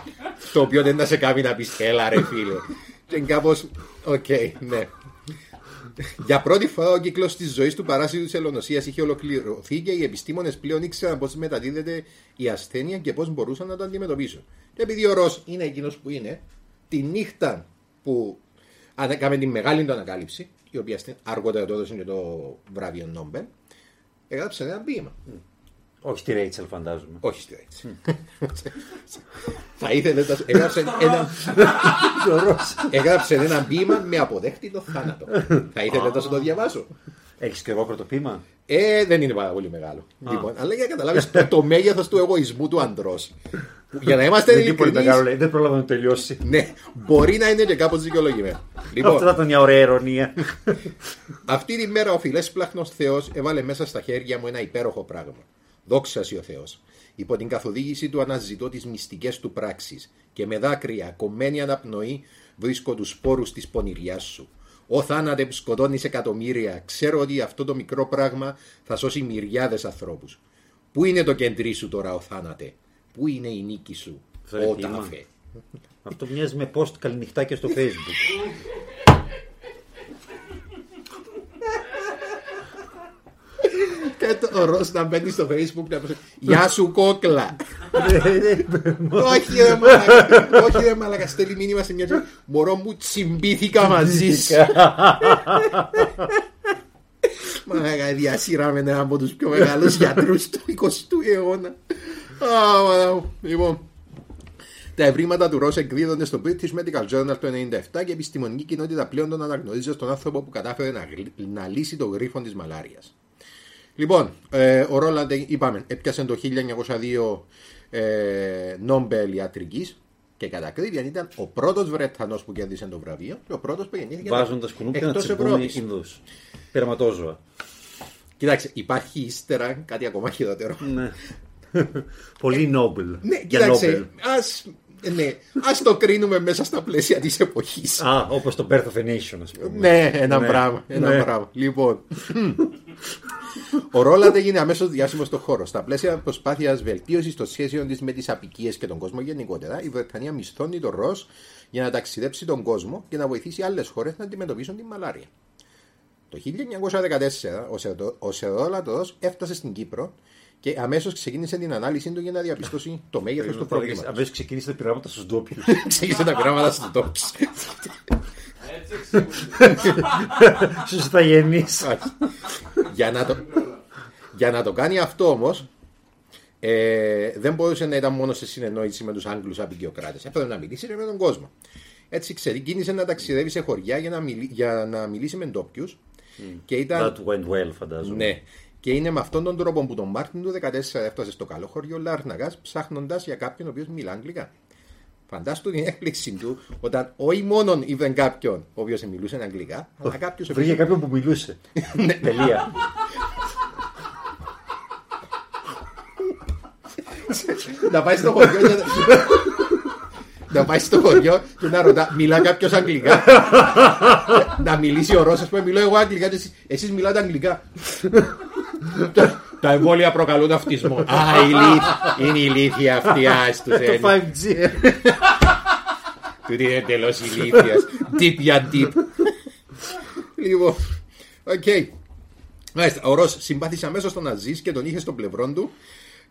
το οποίο δεν θα σε κάνει να πεις έλα ρε φίλε. Και κάπως, οκ, ναι. Για πρώτη φορά ο κύκλος της ζωής του παράσιτου της ελονοσία είχε ολοκληρωθεί και οι επιστήμονες πλέον ήξεραν πώς μεταδίδεται η ασθένεια και πώς μπορούσαν να το αντιμετωπίσουν. Και επειδή ο Ρος είναι εκείνος που είναι, τη νύχτα που έκαμε τη μεγάλη του ανακάλυψη, η οποία αργότερα το έδωσε και το βραβείο Νόμπελ, έγραψε ένα ποίημα. Όχι στη Ρέιτσελ, φαντάζομαι. Όχι στη Ρέιτσελ. Θα ήθελε να. Έγραψε ένα. έγραψε ένα ποίημα με αποδέχτη το θάνατο. Θα ήθελε να το διαβάσω. Έχεις και εγώ πρώτο ποίημα; Ε, δεν είναι πάρα πολύ μεγάλο. Λοιπόν, αλλά για να καταλάβεις το, το μέγεθος του εγωισμού του αντρός. Για να είμαστε ειλικρινεί. Δεν πρόλαβα να τελειώσει. Ναι, μπορεί να είναι και κάπως δικαιολογημένο. Λοιπόν, Αυτό θα ήταν μια ωραία ειρωνία. Αυτή τη μέρα ο φιλέσπλαχνος Θεός έβαλε μέσα στα χέρια μου ένα υπέροχο πράγμα. Δόξα ο Θεός. Υπό την καθοδήγηση του αναζητώ τις μυστικές του πράξεις και με δάκρυα, κομμένη αναπνοή, βρίσκω τους σπόρους της πονηριάς σου. Ω θάνατε που σκοτώνει εκατομμύρια, ξέρω ότι αυτό το μικρό πράγμα θα σώσει μυριάδες ανθρώπους. Πού είναι το κεντρί σου τώρα ο θάνατε; Πού είναι η νίκη σου. Φέρε Ο θύμα. τάφε; Αυτό μοιάζει με post καληνυχτάκια στο facebook. Και το- ο Ρος να μπαίνει στο facebook να πει Γεια σου κόκλα. Όχι ρε μαλακα. Όχι ρε μαλακα. Στέλνει μήνυμα σε μια ζωή. Μωρό μου τσιμπήθηκα μαζί σου. Μαλακα διασύραμε έναν από τους πιο μεγάλους γιατρούς του 20ου αιώνα. Α, μαλάκα μου. Λοιπόν, τα ευρήματα του Ρος εκδίδονται στο British Medical Journal το 1997 και η επιστημονική κοινότητα πλέον τον αναγνωρίζει ως τον άνθρωπο που κατάφερε να, γλ- να λύσει το γρίφο της μαλάριας. Λοιπόν, ε, ο Ρόλαντ είπαμε, έπιασε το 1902 ε, Νόμπελ ιατρικής και κατά ακρίβεια ήταν ο πρώτος Βρετανός που κέρδισε το βραβείο και ο πρώτος που γεννήθηκε Βάζοντα κουνούπια να εκτός τσιμπούν Ευρώπης. Ινδούς. Πειραματόζωα. Κοιτάξτε, υπάρχει ύστερα κάτι ακόμα χειρότερο. Ναι. Πολύ Νόμπελ. Ναι, Για κοίταξε, Νόμπελ. ας, ναι, ας το κρίνουμε μέσα στα πλαίσια της εποχής. Α, όπως το Birth of a Nation, ας πούμε. Ναι, ένα Ναι. πράγμα. Ένα Ναι. πράγμα. Λοιπόν. Ο Ρόλαντ έγινε αμέσως διάσημος στον χώρο. Στα πλαίσια προσπάθειας βελτίωσης των σχέσεων της με τις απικίες και τον κόσμο γενικότερα, η Βρετανία μισθώνει τον Ρος για να ταξιδέψει τον κόσμο και να βοηθήσει άλλες χώρες να αντιμετωπίσουν την μαλάρια. Το 1914 ο Σερδο- ο Σερόλατος έφτασε στην Κύπρο και αμέσως ξεκίνησε την ανάλυση του για να διαπιστώσει το μέγεθος του προβλήματο. Αμέσως ξεκίνησε τα πειράματα στους ντόπιους. Ξεκίνησε τα πειράματα στους τόπου. Έτσι εξηγούνται. Στους Ιθαγενεί. για, να το, για να το κάνει αυτό όμως, ε, δεν μπορούσε να ήταν μόνο σε συνεννόηση με τους Άγγλους απεικιοκράτες. Έπρεπε να μιλήσει και με τον κόσμο. Έτσι ξεκίνησε να ταξιδεύει σε χωριά για να, μιλ, για να μιλήσει με ντόπιους. Και ήταν. That went well, φαντάζομαι. Ναι. Και είναι με αυτόν τον τρόπο που τον Μάρτιν του 14 έφτασε στο καλό χωριό Λάρναγας ψάχνοντας για κάποιον ο οποίος μιλά αγγλικά. Φαντάστο την έκπληξη του όταν όχι μόνο είδε κάποιον ο οποίος μιλούσε αγγλικά, αλλά κάποιος ο Βρήκε οποίος- κάποιον που μιλούσε. Ναι. Τελεία. να πάει στο χωριό και να... να πάει στο χωριό και να ρωτά, μιλά κάποιος αγγλικά; να μιλήσει ο Ρώσος που μιλώ εγώ αγγλικά και εσείς, εσείς μιλάτε αγγλικά. Τα- Τα εμβόλια προκαλούν αυτισμό. Α, η λύθ- είναι η ηλίθεια αυτή, άστο Το 5G. Τούτη είναι εντελώς ηλίθιας. Deep για deep. Λοιπόν, οκ. Μάλιστα, ο Ρος συμπάθησε αμέσως τον Αζίζ και τον είχε στο πλευρό του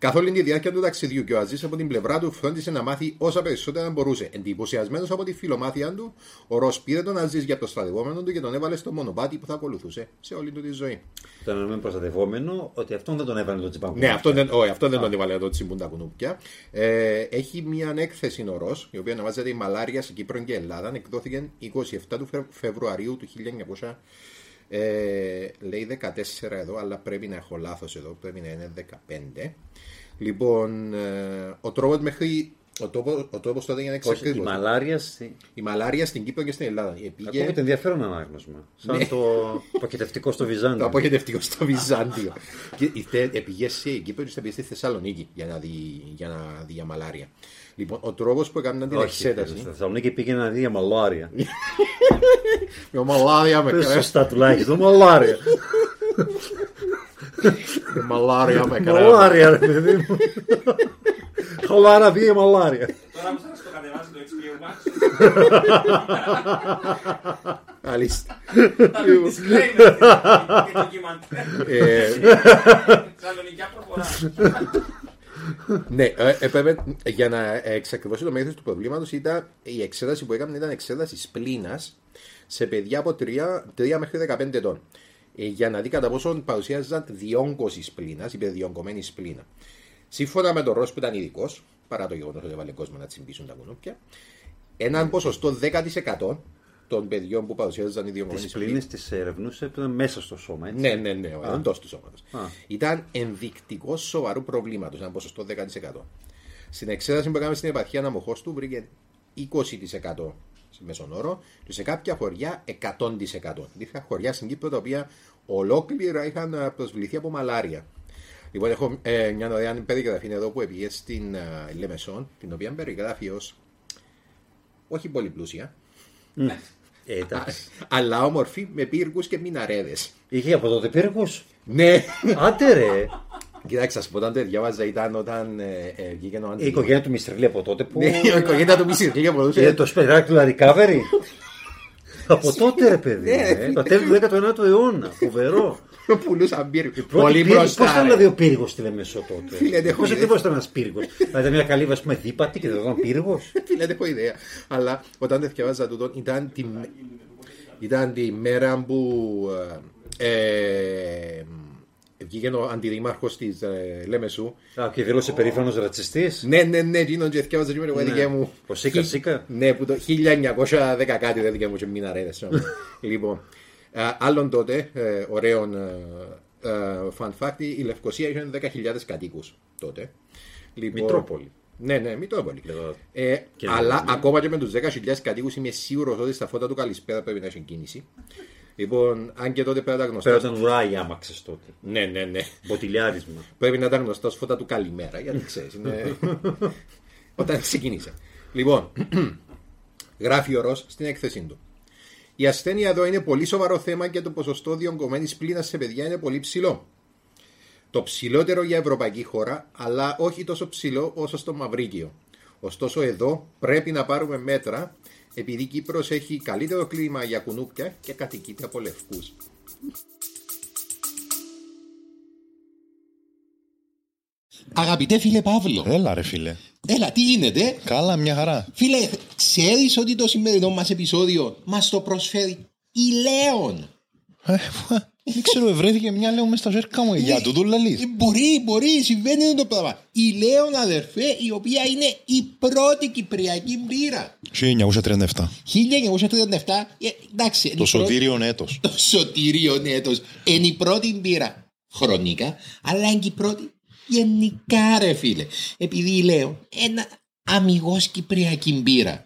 καθ' όλη τη διάρκεια του ταξιδιού και ο Αζίζ από την πλευρά του φρόντισε να μάθει όσα περισσότερα μπορούσε. Εντυπωσιασμένος από τη φιλομάθεια του, ο Ρος πήρε τον Αζίζ για προστατευόμενο του και τον έβαλε στο μονοπάτι που θα ακολουθούσε σε όλη του τη ζωή. Το εννοούμε προστατευόμενο ότι αυτόν δεν τον έβαλε το τσιμπάγκο. Ναι, αυτό δεν, όχι, αυτό δεν τον έβαλε εδώ τσιμπούν τα κουνούπια. Ε, έχει μια έκθεση ο Ρος, η οποία ονομάζεται Η Μαλάρια σε Κύπρο και Ελλάδα. Εκδόθηκε 27 του Φε- Φεβρουαρίου του 1900. Ε, λέει 14 εδώ, αλλά πρέπει να έχω λάθος εδώ, πρέπει να είναι 15. Λοιπόν, ε, ο τρόπος μέχρι. Ο τόπο ο τόπος τότε για να Όχι, η εξακριβώσει. μαλάρια. στη- Η μαλάρια στην Κύπρο και στην Ελλάδα. Πήγε Ακούγεται ενδιαφέρον ανάγνωσμα. Σαν το αποχετευτικό στο το Βυζάντιο. αποχαιρετευτικό στο Βυζάντιο. και ήρθε, πήγε σε Κύπρο και πήγε στη Θεσσαλονίκη για να δει για, να δει για μαλάρια. Λοιπόν, ο τρόπος που έκαναν την Όχι, εξέταση. στη Θεσσαλονίκη πήγε να δει για μαλάρια. Με μαλάρια με Πες κρέας. Σωστά τουλάχιστον, μαλάρια. Με μαλάρια με κρέα. Μαλάρια, ρε παιδί μου. Χαλάρα πήγε μαλάρια. Τώρα που θα το κατεβάσει το HBO Max. Αλίστα. Disclaimer. Και ντοκιμαντέρ. Ε, Σαλονικιά προφορά. Ναι, ε, έπρεπε για να εξακριβώσει το μέγεθος του προβλήματος ήταν η εξέταση που έκαναν ήταν εξέταση σπλήνας σε παιδιά από 3, 3 μέχρι 15 ετών. Ε, για να δει κατά πόσο παρουσίαζαν διόγκωσης σπλήνα, υπερδιογκωμένη σπλήνα. Σύμφωνα με τον Ρος που ήταν ειδικός, παρά το γεγονός ότι έβαλε κόσμο να τσιμπήσουν τα κουνούπια, έναν ποσοστό 10% των παιδιών που παρουσίαζαν η διογκωμένη Τις σπλήνα. πλήνες τις ερευνούσε που ήταν μέσα στο σώμα, έτσι. Ναι, ναι, ναι, εντό του σώματος. Α. Ήταν ενδεικτικός σοβαρού προβλήματος, ένα ποσοστό 10%. Στην εξέταση που έκαμε στην επαρχία αναμοχώς του βρήκε 20% σε μέσον όρο και σε κάποια χωριά 100%. Υπήρχαν χωριά στην Κύπρο τα οποία ολόκληρα είχαν ε, προσβληθεί από μαλάρια. Λοιπόν, έχω ε, μια ωραία περιγραφή εδώ που πήγε στην ε, Λεμεσόν, την οποία περιγράφει ως όχι πολύ πλούσια, Ε, εντάξει. αλλά όμορφη με πύργους και μιναρέδες. Είχε από τότε πύργους; Ναι, Άντε ρε. Κοιτάξτε, ας πω, όταν το διάβαζα ήταν όταν ε, ε, βγήκε ο Η οικογένεια του Μιστρελή από τότε που. Ναι, η οικογένεια του Μισηρλή αποδούσε. Είναι το σπεδάκι του Recovery. από τότε ρε παιδί. ε, Το τέλος του 19ου αιώνα. Φοβερό. Πουλούσαν πύργο. Πολύ Πολύ Πώ μπροστά. ήταν ρε. δηλαδή ο πύργος στη Λεμεσό τότε. Φίλε, δεν έχω Πώς ιδέα. ακριβώς ήταν ένας πύργος; Δηλαδή ήταν μια καλύβα, ας πούμε, δίπατη και δεν ήταν πύργος; Φίλε, δεν έχω ιδέα. Αλλά όταν το διαβάζα τούτο, ήταν τη, ήταν τη μέρα που ε, ε, βγήκε ο αντιδημάρχος της ε, Λέμεσου. Α, και δήλωσε περήφανος ρατσιστής. Ναι, ναι, ναι, εκείνον και διαβάζα και με το δική μου. Ο Σίκα Σίκα. Ναι, που το 1910 κάτι δεν δίκαια μου και μηναρέδες. λοιπόν, ε, άλλον τότε, ε, ωραίο ε, ε, fun fact, η Λευκοσία είχε 10.000 κατοίκους τότε. Λοιπόν, Μητρόπολη. Ναι, ναι, Μητρόπολη. Εδώ. Ε, Και αλλά ναι. ακόμα και με τους 10.000 κατοίκους είμαι σίγουρος ότι στα φώτα του Καλησπέρα πρέπει να έχει κίνηση. Λοιπόν, αν και τότε πρέπει να τα Πέρα γνωστάς. ήταν ουρά οι άμαξε τότε. Ναι, ναι, ναι. Μποτιλιάρισμα. Πρέπει να ήταν γνωστό ως φώτα του καλημέρα, γιατί ξέρεις. Είναι... Όταν ξεκίνησε. Λοιπόν, γράφει ο Ρος στην έκθεσή του. Η ασθένεια εδώ είναι πολύ σοβαρό θέμα και το ποσοστό διονγκωμένης πλήνας σε παιδιά είναι πολύ ψηλό. Το ψηλότερο για ευρωπαϊκή χώρα, αλλά όχι τόσο ψηλό όσο στο Μαυρίκιο. Ωστόσο εδώ πρέπει να πάρουμε μέτρα επειδή η Κύπρος έχει καλύτερο κλίμα για κουνούπια και κατοικείται από λευκούς. Αγαπητέ φίλε Παύλο, Έλα ρε φίλε. έλα, τι γίνεται; Καλά, μια χαρά. Φίλε, ξέρεις ότι το σημερινό μας επεισόδιο μας το προσφέρει η Λέων; Ε, δεν ξέρω, ευρέθηκε μια λέω μέσα στα ζέρκα μου. Για τούτο Ε, λαλείς. Μπορεί, μπορεί, συμβαίνει αυτό το πράγμα. Η Λέων αδερφέ, η οποία είναι η πρώτη κυπριακή μπύρα. 1937. 1937, ε, εντάξει. είναι Το η πρώτη- σωτήριον έτος. Το σωτήριο έτος. Είναι η πρώτη μπύρα χρονικά, αλλά είναι και η πρώτη γενικά ρε φίλε. Επειδή λέω ένα αμυγός κυπριακή μπύρα.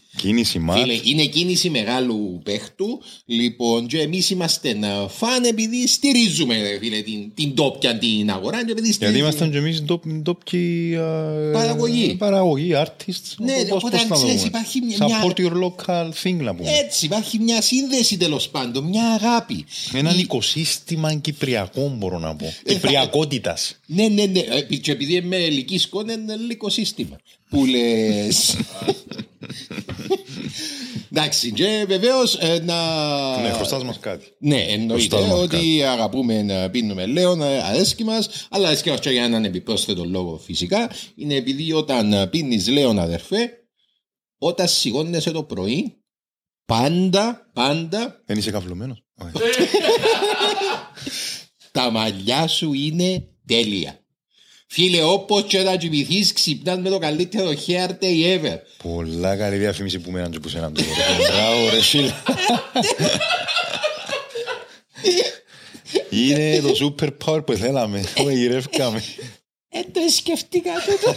Κίνηση Φίλε, μάτς. είναι κίνηση μεγάλου παίχτου. Λοιπόν, και εμείς είμαστε ε, φαν επειδή στηρίζουμε ρε φίλε, την, την τόπια την αγορά. Και επειδή Γιατί στηρίζουμε- ήμασταν και εμείς ντόπιοι ε, Παραγωγή. Παραγωγή, artists. Ναι, Πώς- πώς οπότε να το ξέρεις, πούμε. υπάρχει μια- Support your local thing να πούμε. Έτσι, υπάρχει μια σύνδεση τέλος πάντων, μια αγάπη. Έναν Η- οικοσύστημα κυπριακό μπορώ να πω. Ε, Κυπριακότητας. Ναι, ναι, ναι. Ε, Και επειδή είμαι ελική σκόνη, είναι ελληνικό σύστημα. Που λε. Εντάξει, και βεβαίως να. Ναι, χρωστάς μας κάτι. Ναι, εννοείται Χρωστάς μας ότι αγαπούμε να πίνουμε λέον, ε, αρέσκει μας, αλλά αρέσκει μας και για έναν επιπρόσθετο λόγο φυσικά. Είναι επειδή όταν πίνεις λέον, αδερφέ, όταν σηκώνεσαι το πρωί, πάντα, πάντα Δεν είσαι καυλωμένος. Όχι. τα μαλλιά σου είναι τέλεια. Φίλε, όπως και να κοιμηθείς, ξυπνάς με το καλύτερο hair day ever. Πολλά καλή διαφήμιση που μέναν και που σέναν του. Μπράβο ρε φίλε. Είναι το super power που θέλαμε. Το γυρεύκαμε. Ε, το σκεφτήκα τούτο.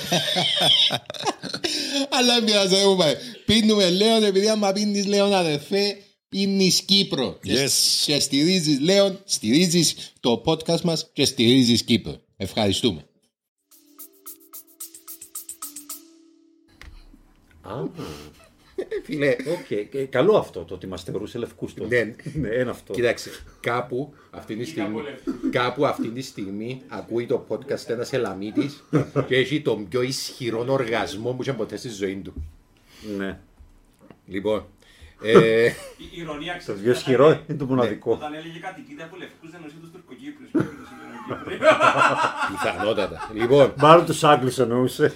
Αλλά μια ζιούμε. Πίνουμε Λέον, επειδή άμα πίνεις Λέον αδερφέ, πίνεις Κύπρο. Και- Yes. Και στηρίζεις Λέον, στηρίζεις το podcast μας και στηρίζεις Κύπρο. Ευχαριστούμε. Α, Φίλε, οκ. Ε, Καλό αυτό το ότι μας θεωρούσε λευκούς τότε. Ναι. Ναι, ένα αυτό. Κοίταξε, κάπου αυτή τη στιγμή, κάπου αυτή τη στιγμή ακούει το podcast ένας Ελαμίτης και έχει τον πιο ισχυρό οργασμό που είχε ποτέ στη ζωή του. Ναι. Λοιπόν, ε, Η ηρωνία Το ξέρεις, πιο όταν ισχυρό έλεγε- είναι το μοναδικό. Όταν έλεγε κατοικείται από λευκούς δεν νοούσε τους Τουρκοκύπριους. και τους Ιλωνοκύπριους. πιθανότατα. Λοιπόν, Μάλλον τους Άγγλους εννοούσε.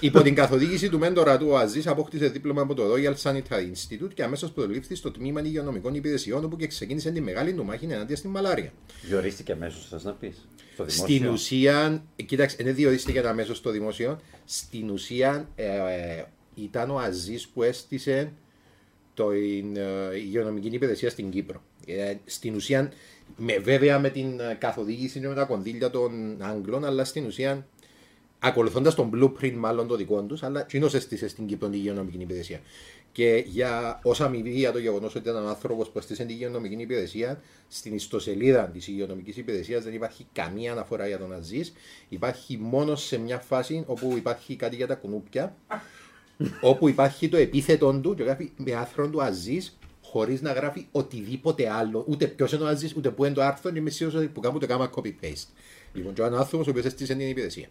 υπό την καθοδήγηση του μέντορα του ο Αζής απόκτησε δίπλωμα από το Royal Sanitary Institute και αμέσως προλήφθη στο τμήμα υγειονομικών υπηρεσιών όπου και ξεκίνησε τη μεγάλη του μάχη ενάντια στην μαλάρια. Διορίστηκε αμέσως, θες να πεις. Στο δημόσιο. Στην ουσία, κοίταξε, δεν διορίστηκε αμέσως στο δημόσιο. Στην ουσία ε, ε, ήταν ο Αζής που έστησε το, η ε, υγειονομική υπηρεσία στην Κύπρο. Ε, στην ουσία, με, βέβαια με την ε, καθοδήγηση και με τα κονδύλια των Άγγλων, αλλά στην ουσία ακολουθώντας τον blueprint μάλλον το δικό τους, αλλά κοινώ έστησε στην Κύπρο την υγειονομική υπηρεσία. Και για όσα αμοιβή για το γεγονός ότι ήταν ο άνθρωπος που έστησε την υγειονομική υπηρεσία, στην ιστοσελίδα της υγειονομικής υπηρεσίας δεν υπάρχει καμία αναφορά για τον Αζή. Υπάρχει μόνο σε μια φάση όπου υπάρχει κάτι για τα κουνούπια. Όπου υπάρχει το επίθετο του και γράφει με άρθρο του Αζής χωρίς να γράφει οτιδήποτε άλλο. Ούτε ποιος είναι ο Αζής, ούτε πού είναι το άρθρο. Είμαι σίγουρος ότι που κάπου το κάμα copy-paste. Λοιπόν, και ο άνθρωπο ο οποίος έστησε την υπηρεσία.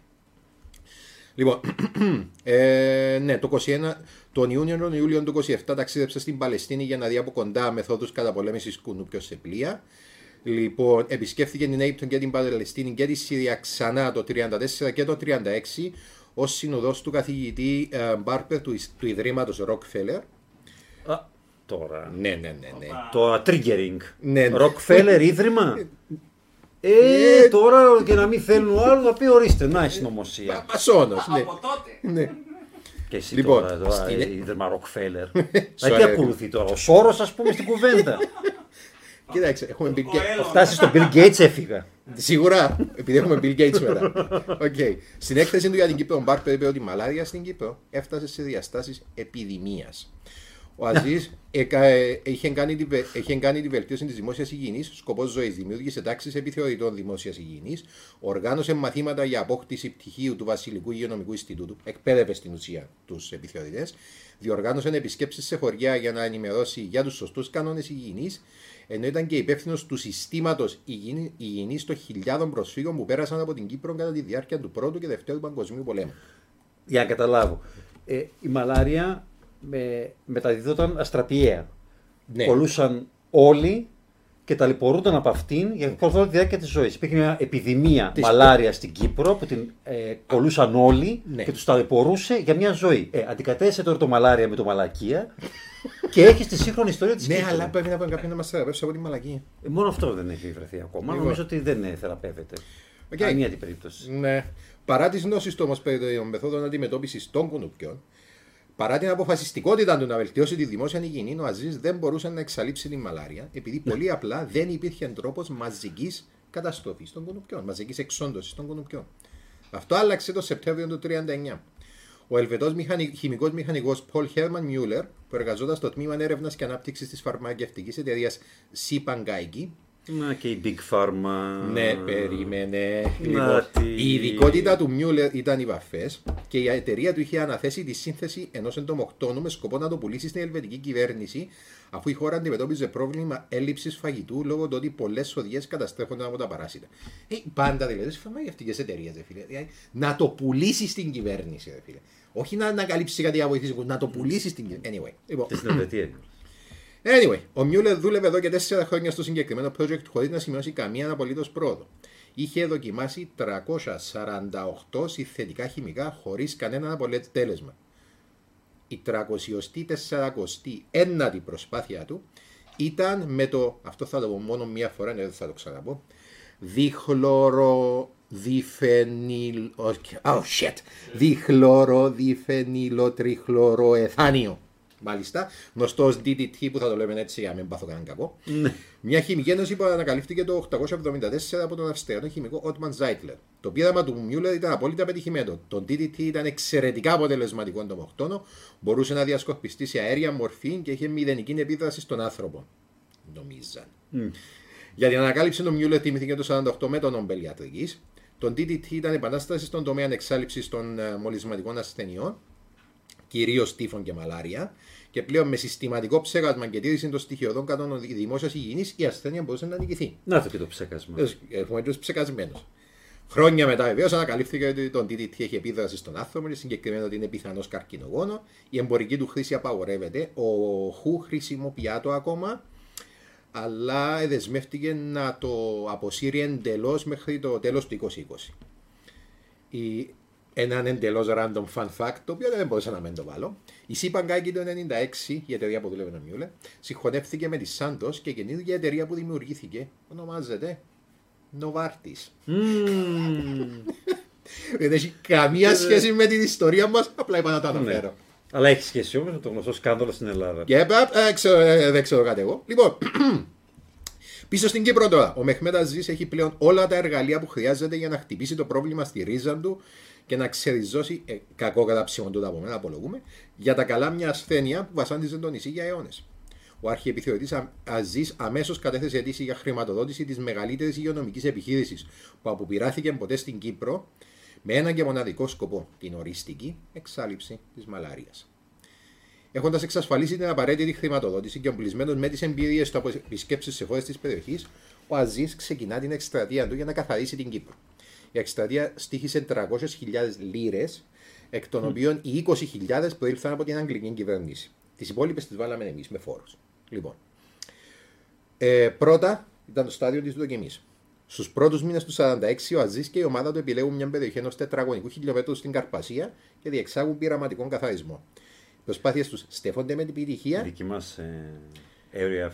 Λοιπόν, ε, ναι, το 21, τον Ιούνιο, τον Ιούλιο του 27 ταξίδεψε στην Παλαιστίνη για να δει από κοντά μεθόδους καταπολέμησης κουνούπιο σε πλοία. Λοιπόν, επισκέφθηκε την Αίγυπτο και την Παλαιστίνη και τη Συρία ξανά το 34 και το 36 ως συνοδός του καθηγητή ε, Μπάρπερ του, του Ιδρύματος Rockefeller. Α, τώρα. Ναι, ναι, ναι. ναι. Το triggering. Ναι, ναι. Rockefeller ίδρυμα; Ε, τώρα και να μην θέλουν ο άλλο να πει ορίστε, να η συνωμοσία. Μασόνος. Ναι. Από τότε. ναι. Και εσύ Λοιπόν, τώρα, τώρα στην- ίδρυμα Rockefeller. Sorry. Μα τι ακολουθεί τώρα, ο Σόρος, ας πούμε, στην κουβέντα. Κοίταξε, έχουμε Bill Ο Gates. Elon. Φτάσεις στον Bill Gates έφυγα. Σίγουρα, επειδή έχουμε Bill Gates μετά. Okay. Στην έκθεση του για την Κύπρο, ο Μπάρπερ είπε ότι η μαλάρια στην Κύπρο έφτασε σε διαστάσεις επιδημίας. Ο Αζής είχε, κάνει τη βε- είχε κάνει τη βελτίωση της δημόσιας υγιεινής, σκοπός ζωής, δημιούργησε τάξεις επιθεωρητών δημόσιας υγιεινής, οργάνωσε μαθήματα για απόκτηση πτυχίου του Βασιλικού Υγειονομικού Ινστιτούτου, εκπαίδευε στην ουσία τους επιθεωρητές, διοργάνωσε επισκέψεις σε χωριά για να ενημερώσει για τους σωστούς κανόνες υγιεινής, ενώ ήταν και υπεύθυνος του συστήματος υγιεινή των χιλιάδων προσφύγων που πέρασαν από την Κύπρο κατά τη διάρκεια του Πρώτου και Δευτέρου Παγκοσμίου Πολέμου. Για να καταλάβω. Ε, η μαλάρια με, μεταδιδόταν αστραπιαία. Ναι. Κολούσαν όλοι και ταλαιπωρούνταν από αυτήν για καθ' όλη τη διάρκεια της ζωής. Υπήρχε μια επιδημία Της- μαλάρια στην Κύπρο που την ε, κολούσαν όλοι Ναι. και τους ταλαιπωρούσε για μια ζωή. Ε, αντικατέστησε τώρα το μαλάρια με το μαλακία και έχει τη σύγχρονη ιστορία της Ναι, Κύπρου. αλλά πρέπει να πούμε κάποιον να μας θεραπεύσει από τη μαλακία. Ε, μόνο αυτό δεν έχει βρεθεί ακόμα. Λοιπόν. Νομίζω ότι δεν ε, θεραπεύεται. Οκ. Σε καμία περίπτωση. Ναι. Παρά τις γνώσεις του όμως περί των μεθόδων αντιμετώπισης των κουνουπιών, παρά την αποφασιστικότητα του να βελτιώσει τη δημόσια υγιεινή, ο Αζίζ δεν μπορούσε να εξαλείψει τη μαλάρια, επειδή πολύ απλά δεν υπήρχε τρόπος μαζικής καταστροφής των κουνουπιών, μαζικής εξόντωσης των κουνουπιών. Αυτό άλλαξε το Σεπτέμβριο του 1939. Ο Ελβετός μηχανι... χημικός μηχανικός Πολ Χέρμαν Μιούλερ, που εργαζόταν στο τμήμα έρευνας και ανάπτυξης της φαρμακευτικής εταιρείας Σιπαγκάικη, Να και η Big Pharma. ναι, περίμενε. Να Λοιπόν, τι. η ειδικότητα του Μιούλερ ήταν οι βαφές και η εταιρεία του είχε αναθέσει τη σύνθεση ενός εντομοκτώνου με σκοπό να το πουλήσει στην ελβετική κυβέρνηση, αφού η χώρα αντιμετώπιζε πρόβλημα έλλειψης φαγητού λόγω του ότι πολλές σοδιέ καταστρέφονταν από τα παράσιτα. Ε, πάντα δηλαδή στις φαρμακευτικές εταιρείες, φίλε. Δηλαδή, να το πουλήσει στην κυβέρνηση, ρε φίλε. Όχι να ανακαλύψει κάτι να βοηθήσεις, να το πουλήσεις στην κυβέρνηση. Anyway, λοιπόν, Στην Ελβετία. Anyway, ο Μιούλερ δούλευε εδώ και 4 χρόνια στο συγκεκριμένο project χωρίς να σημειώσει καμία απολύτως πρόοδο. Είχε δοκιμάσει 348 συνθετικά χημικά χωρίς κανένα αποτέλεσμα. Η 349η προσπάθεια του ήταν με το. Αυτό θα το πω μόνο μία φορά, ναι, δεν θα το ξαναπώ. Διχλωρο. Διφενιλ. Oh shit! Διχλωρο. Διφενιλοτριχλωροεθάνιο. Μάλιστα, γνωστός DDT που θα το λέμε έτσι για να μην πάθω κανέναν κακό. Μια χημική ένωση που ανακαλύφθηκε το 874 από τον Αυστριακό χημικό Ότμαν Ζάιτλερ. Το πείραμα του Μιούλερ ήταν απόλυτα πετυχημένο. Το DDT ήταν εξαιρετικά αποτελεσματικό εντομοκτόνο, μπορούσε να διασκορπιστεί σε αέρια μορφή και είχε μηδενική επίδραση στον άνθρωπο. Νομίζαν. Για την ανακάλυψη του Μιούλερ τιμήθηκε το 48 με τον Νομπέλ Ιατρικής. Το DDT ήταν επανάσταση στον τομέα εξάλληψη των ε, μολυσματικών ασθενειών κυρίως τύφων και μαλάρια, και πλέον με συστηματικό ψέγασμα και τήρηση των στοιχειωδών κανόνων δημόσιας υγιεινής η ασθένεια μπορούσε να νικηθεί. Να το και το ψέκασμα. Έχουμε του ψεκασμένου. Χρόνια μετά, βεβαίως, ανακαλύφθηκε ότι το DDT έχει επίδραση στον άνθρωπο, συγκεκριμένα ότι είναι πιθανός καρκινογόνο. Η εμπορική του χρήση απαγορεύεται. Ο Χου χρησιμοποιεί το ακόμα, αλλά δεσμεύτηκε να το αποσύρει εντελώς μέχρι το τέλος του 2020. Η, έναν εντελώς random fun fact, το οποίο δεν μπορούσα να μην το βάλω. Η Σιπαγκάκη το 1996, η εταιρεία που δουλεύει ο Μιούλε, συγχωνεύτηκε με τη Santos και η καινούργια εταιρεία που δημιουργήθηκε ονομάζεται Novartis. Δεν έχει καμία σχέση με την ιστορία μας, απλά είπα να το αναφέρω. Αλλά έχει σχέση όμως με το γνωστό σκάνδαλο στην Ελλάδα. Και είπα, ε, ξέρω, ε, δεν ξέρω κάτι εγώ. Λοιπόν, πίσω στην Κύπρο τώρα. Ο Μεχμέτ Αζής έχει πλέον όλα τα εργαλεία που χρειάζεται για να χτυπήσει το πρόβλημα στη ρίζα του και να ξεριζώσει, ε, κακό καταψίμον του από μένα, απολογούμε, για τα καλά μια ασθένεια που βασάνιζε το νησί για αιώνες. Ο αρχιεπιθεωρητής Αζής αμέσως κατέθεσε αίτηση για χρηματοδότηση της μεγαλύτερης υγειονομικής επιχείρησης που αποπειράθηκε ποτέ στην Κύπρο με ένα και μοναδικό σκοπό, την οριστική εξάλληψη της μαλάριας. Έχοντας εξασφαλίσει την απαραίτητη χρηματοδότηση και ομπλισμένο με τις εμπειρίες του από επισκέψει σε χώρες της περιοχής, ο Αζής ξεκινά την εκστρατεία του για να καθαρίσει την Κύπρο. Η εκστρατεία στήχησε 300.000 λίρες, εκ των οποίων οι 20.000 προήλθαν από την Αγγλική κυβέρνηση. Τις υπόλοιπες τις βάλαμε εμείς με φόρους. Λοιπόν, ε, πρώτα ήταν το στάδιο της δοκιμής. Στους πρώτους μήνες του 46, ο Αζής και η ομάδα του επιλέγουν μια περιοχή ενό τετραγωνικού χιλιόμετρου στην Καρπασία και διεξάγουν πειραματικό καθαρισμό. Οι προσπάθειες τους στέφονται με την επιτυχία. Δική μας ε, Area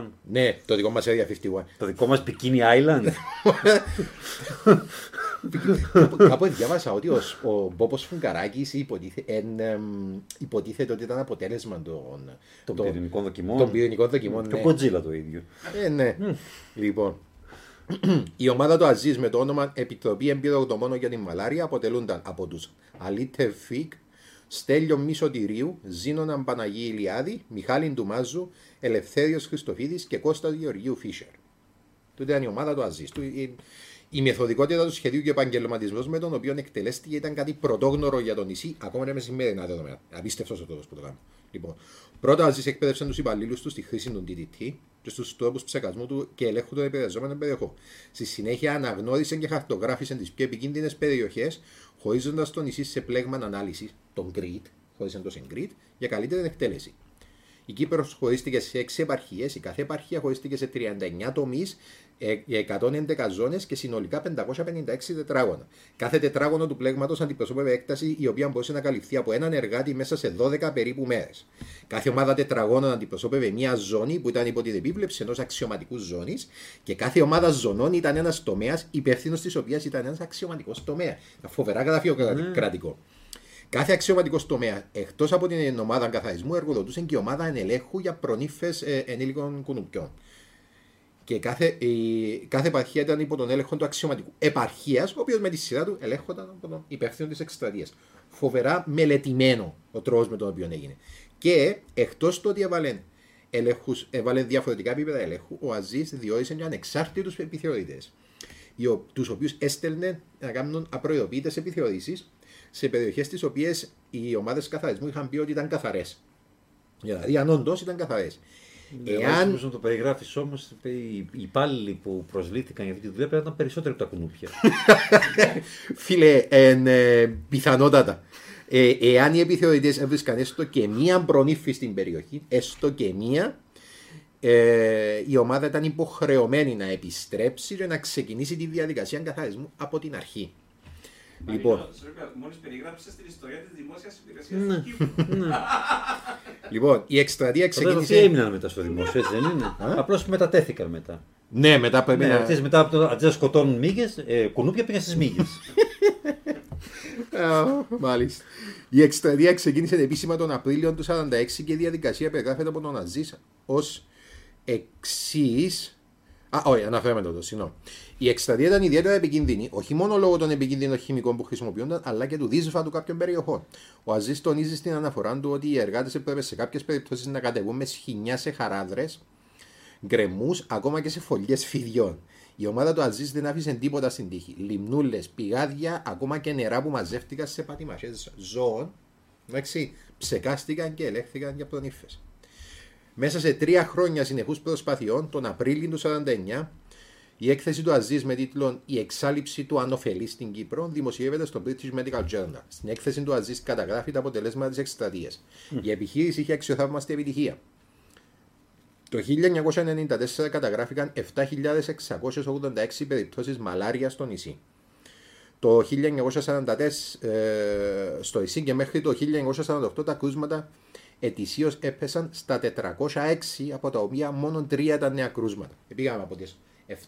51. Ναι, το δικό μας Area 51. Το δικό μας Bikini Island. Κάπου διάβασα ότι ο, ο Μπόπος Φουγκαράκης υποτίθε, υποτίθεται ότι ήταν αποτέλεσμα των, των πυρηνικών δοκιμών. Των πυρηνικών δοκιμών. Και ναι. ο Κοτζίλα το ίδιο. Ε, ναι. λοιπόν, η ομάδα του Αζής με το όνομα Επιτροπή Εμπειρογνωμόνων για την Μαλάρια αποτελούνταν από τους Αλίτε Φικ, Στέλιο Μισοτηρίου, Ζήνωνα Παναγί Ηλιάδη, Μιχάλη Ντουμάζου, Ελευθέριος Χριστοφίδης και Κώστας Γεωργίου Φίσερ. Τούτη ήταν η ομάδα του Αζής. Η, η μεθοδικότητα του σχεδίου και ο επαγγελματισμός με τον οποίο εκτελέστηκε ήταν κάτι πρωτόγνωρο για το νησί, ακόμα και με σημερινά δεδομένα. Απίστευτος ο τρόπο που το κάνουμε. Λοιπόν, πρώτα ο Αζής εκπαίδευσε τους υπαλλήλους του στη χρήση του DDT και στους τρόπους ψεκασμού του και ελέγχου των επηρεαζόμενων περιοχών. Στη συνέχεια αναγνώρισε και χαρτογράφησε τις πιο επικίνδυνες περιοχές, χωρίζοντας το νησί σε πλέγμα ανάλυσης, τον GRID, χώρισε το σε GRID, για καλύτερη εκτέλεση. Η Κύπρος χωρίστηκε σε 6 επαρχίες, η κάθε επαρχία χωρίστηκε σε 39 τομείς για 111 ζώνες και συνολικά 556 τετράγωνα. Κάθε τετράγωνο του πλέγματος αντιπροσώπευε έκταση η οποία μπορούσε να καλυφθεί από έναν εργάτη μέσα σε 12 περίπου μέρες. Κάθε ομάδα τετραγώνων αντιπροσώπευε μια ζώνη που ήταν υπό την επίβλεψη ενός αξιωματικού ζώνης και κάθε ομάδα ζωνών ήταν ένας τομέας υπεύθυνος της οποίας ήταν ένας αξιωματικός τομέας. Φοβερά γραφειοκρατικό. Κάθε αξιωματικός τομέα, εκτός από την ομάδα καθαρισμού, εργοδοτούσε και η ομάδα ενελέχου για προνήφε ε, ενήλικων κουνουπιών. Και κάθε, η, κάθε επαρχία ήταν υπό τον έλεγχο του αξιωματικού επαρχίας, ο οποίος με τη σειρά του ελέγχονταν από τον υπεύθυνο της εκστρατείας. Φοβερά μελετημένο ο τρόπος με τον οποίο έγινε. Και εκτός του ότι έβαλε, ελέγχους, έβαλε διαφορετικά επίπεδα ελέγχου, ο Αζής διόρισε για ανεξάρτητους επιθεωρητές, τους οποίους έστελνε να κάνουν απροειδοποιητές επιθεωρήσεις σε περιοχές τις οποίες οι ομάδες καθαρισμού είχαν πει ότι ήταν καθαρές. Δηλαδή, αν όντως ήταν καθαρές. Εάν. να το περιγράφεις όμως, οι υπάλληλοι που προσβλήθηκαν για αυτή τη δουλειά πρέπει να ήταν περισσότεροι από τα κουνούπια. Φίλε, ε, πιθανότατα. Ε, εάν οι επιθεωρητές έβρισκαν έστω και μία προνήφη στην περιοχή, έστω και μία, ε, η ομάδα ήταν υποχρεωμένη να επιστρέψει και να ξεκινήσει τη διαδικασία καθαρισμού από την αρχή. Λοιπόν. Μόλις περιγράψε την ιστορία της δημόσιας υπηρεσίας ναι. ναι. Λοιπόν, η εκστρατεία ξεκίνησε. Τι έμειναν μετά στο δημόσιο, έτσι δεν είναι; Απλώς μετατέθηκαν μετά. Ναι, μετά πρέπει ναι, να. μετά από το αντί να σκοτώνουν μύγες, ε, κουνούπια πήγαν στις μύγες. Μάλιστα. Η εκστρατεία ξεκίνησε επίσημα τον Απρίλιο του 1946 και η διαδικασία περιγράφεται από τον Αζής ως εξής. Α, όχι, αναφέραμε το, συγγνώμη. Η εκστρατεία ήταν ιδιαίτερα επικίνδυνη, όχι μόνο λόγω των επικίνδυνων χημικών που χρησιμοποιούνταν, αλλά και του του κάποιων περιοχών. Ο Αζής τονίζει στην αναφορά του ότι οι εργάτες έπρεπε σε κάποιες περιπτώσεις να κατεβούν με σχοινιά σε χαράδρες, γκρεμούς, ακόμα και σε φωλιές φιδιών. Η ομάδα του Αζής δεν άφησε τίποτα στην τύχη. Λιμνούλες, πηγάδια, ακόμα και νερά που μαζεύτηκαν σε πατημασίες ζώων, εντάξει, ψεκάστηκαν και ελέγχθηκαν για προνύφε. Μέσα σε τρία χρόνια συνεχούς προσπαθειών, τον Απρίλιο του 1949, η έκθεση του Αζή με τίτλο Η εξάλληψη του ανοφελή στην Κύπρο δημοσιεύεται στο British Medical Journal. Στην έκθεση του Αζή καταγράφει τα αποτελέσματα της εκστρατείας. Mm. Η επιχείρηση είχε αξιοθαύμαστη επιτυχία. Το 1994 καταγράφηκαν 7.686 περιπτώσεις μαλάριας στο νησί. Το 1944 ε, στο νησί και μέχρι το 1948 τα κρούσματα ετησίως έπεσαν στα 406 από τα οποία μόνο 3 ήταν νέα κρούσματα. Πήγαμε από τις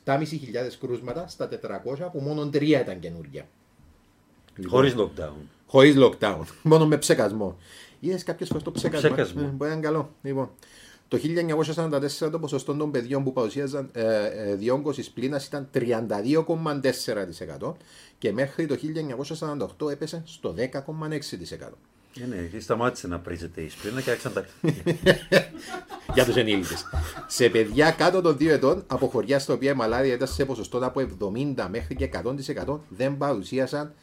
7.500 κρούσματα στα 400 που μόνο 3 ήταν καινούργια. Χωρίς lockdown. Χωρίς lockdown. Μόνο με ψεκασμό. Είδες κάποιες φορές το ψεκασμό. ψεκασμό. Ε, μπορεί να είναι καλό. Λοιπόν, το 1944 το ποσοστό των παιδιών που παρουσίαζαν ε, ε, διόγκωσης πλήνας ήταν 32,4% και μέχρι το 1948 έπεσε στο 10,6%. Ε, ναι, σταμάτησε να πρίζεται η σπρίνα και άρχισαν τα. Για τους ενήλικες. σε παιδιά κάτω των 2 ετών, από χωριά στα οποία η μαλάρια ήταν σε ποσοστό από 70 μέχρι και 100% δεν παρουσίασαν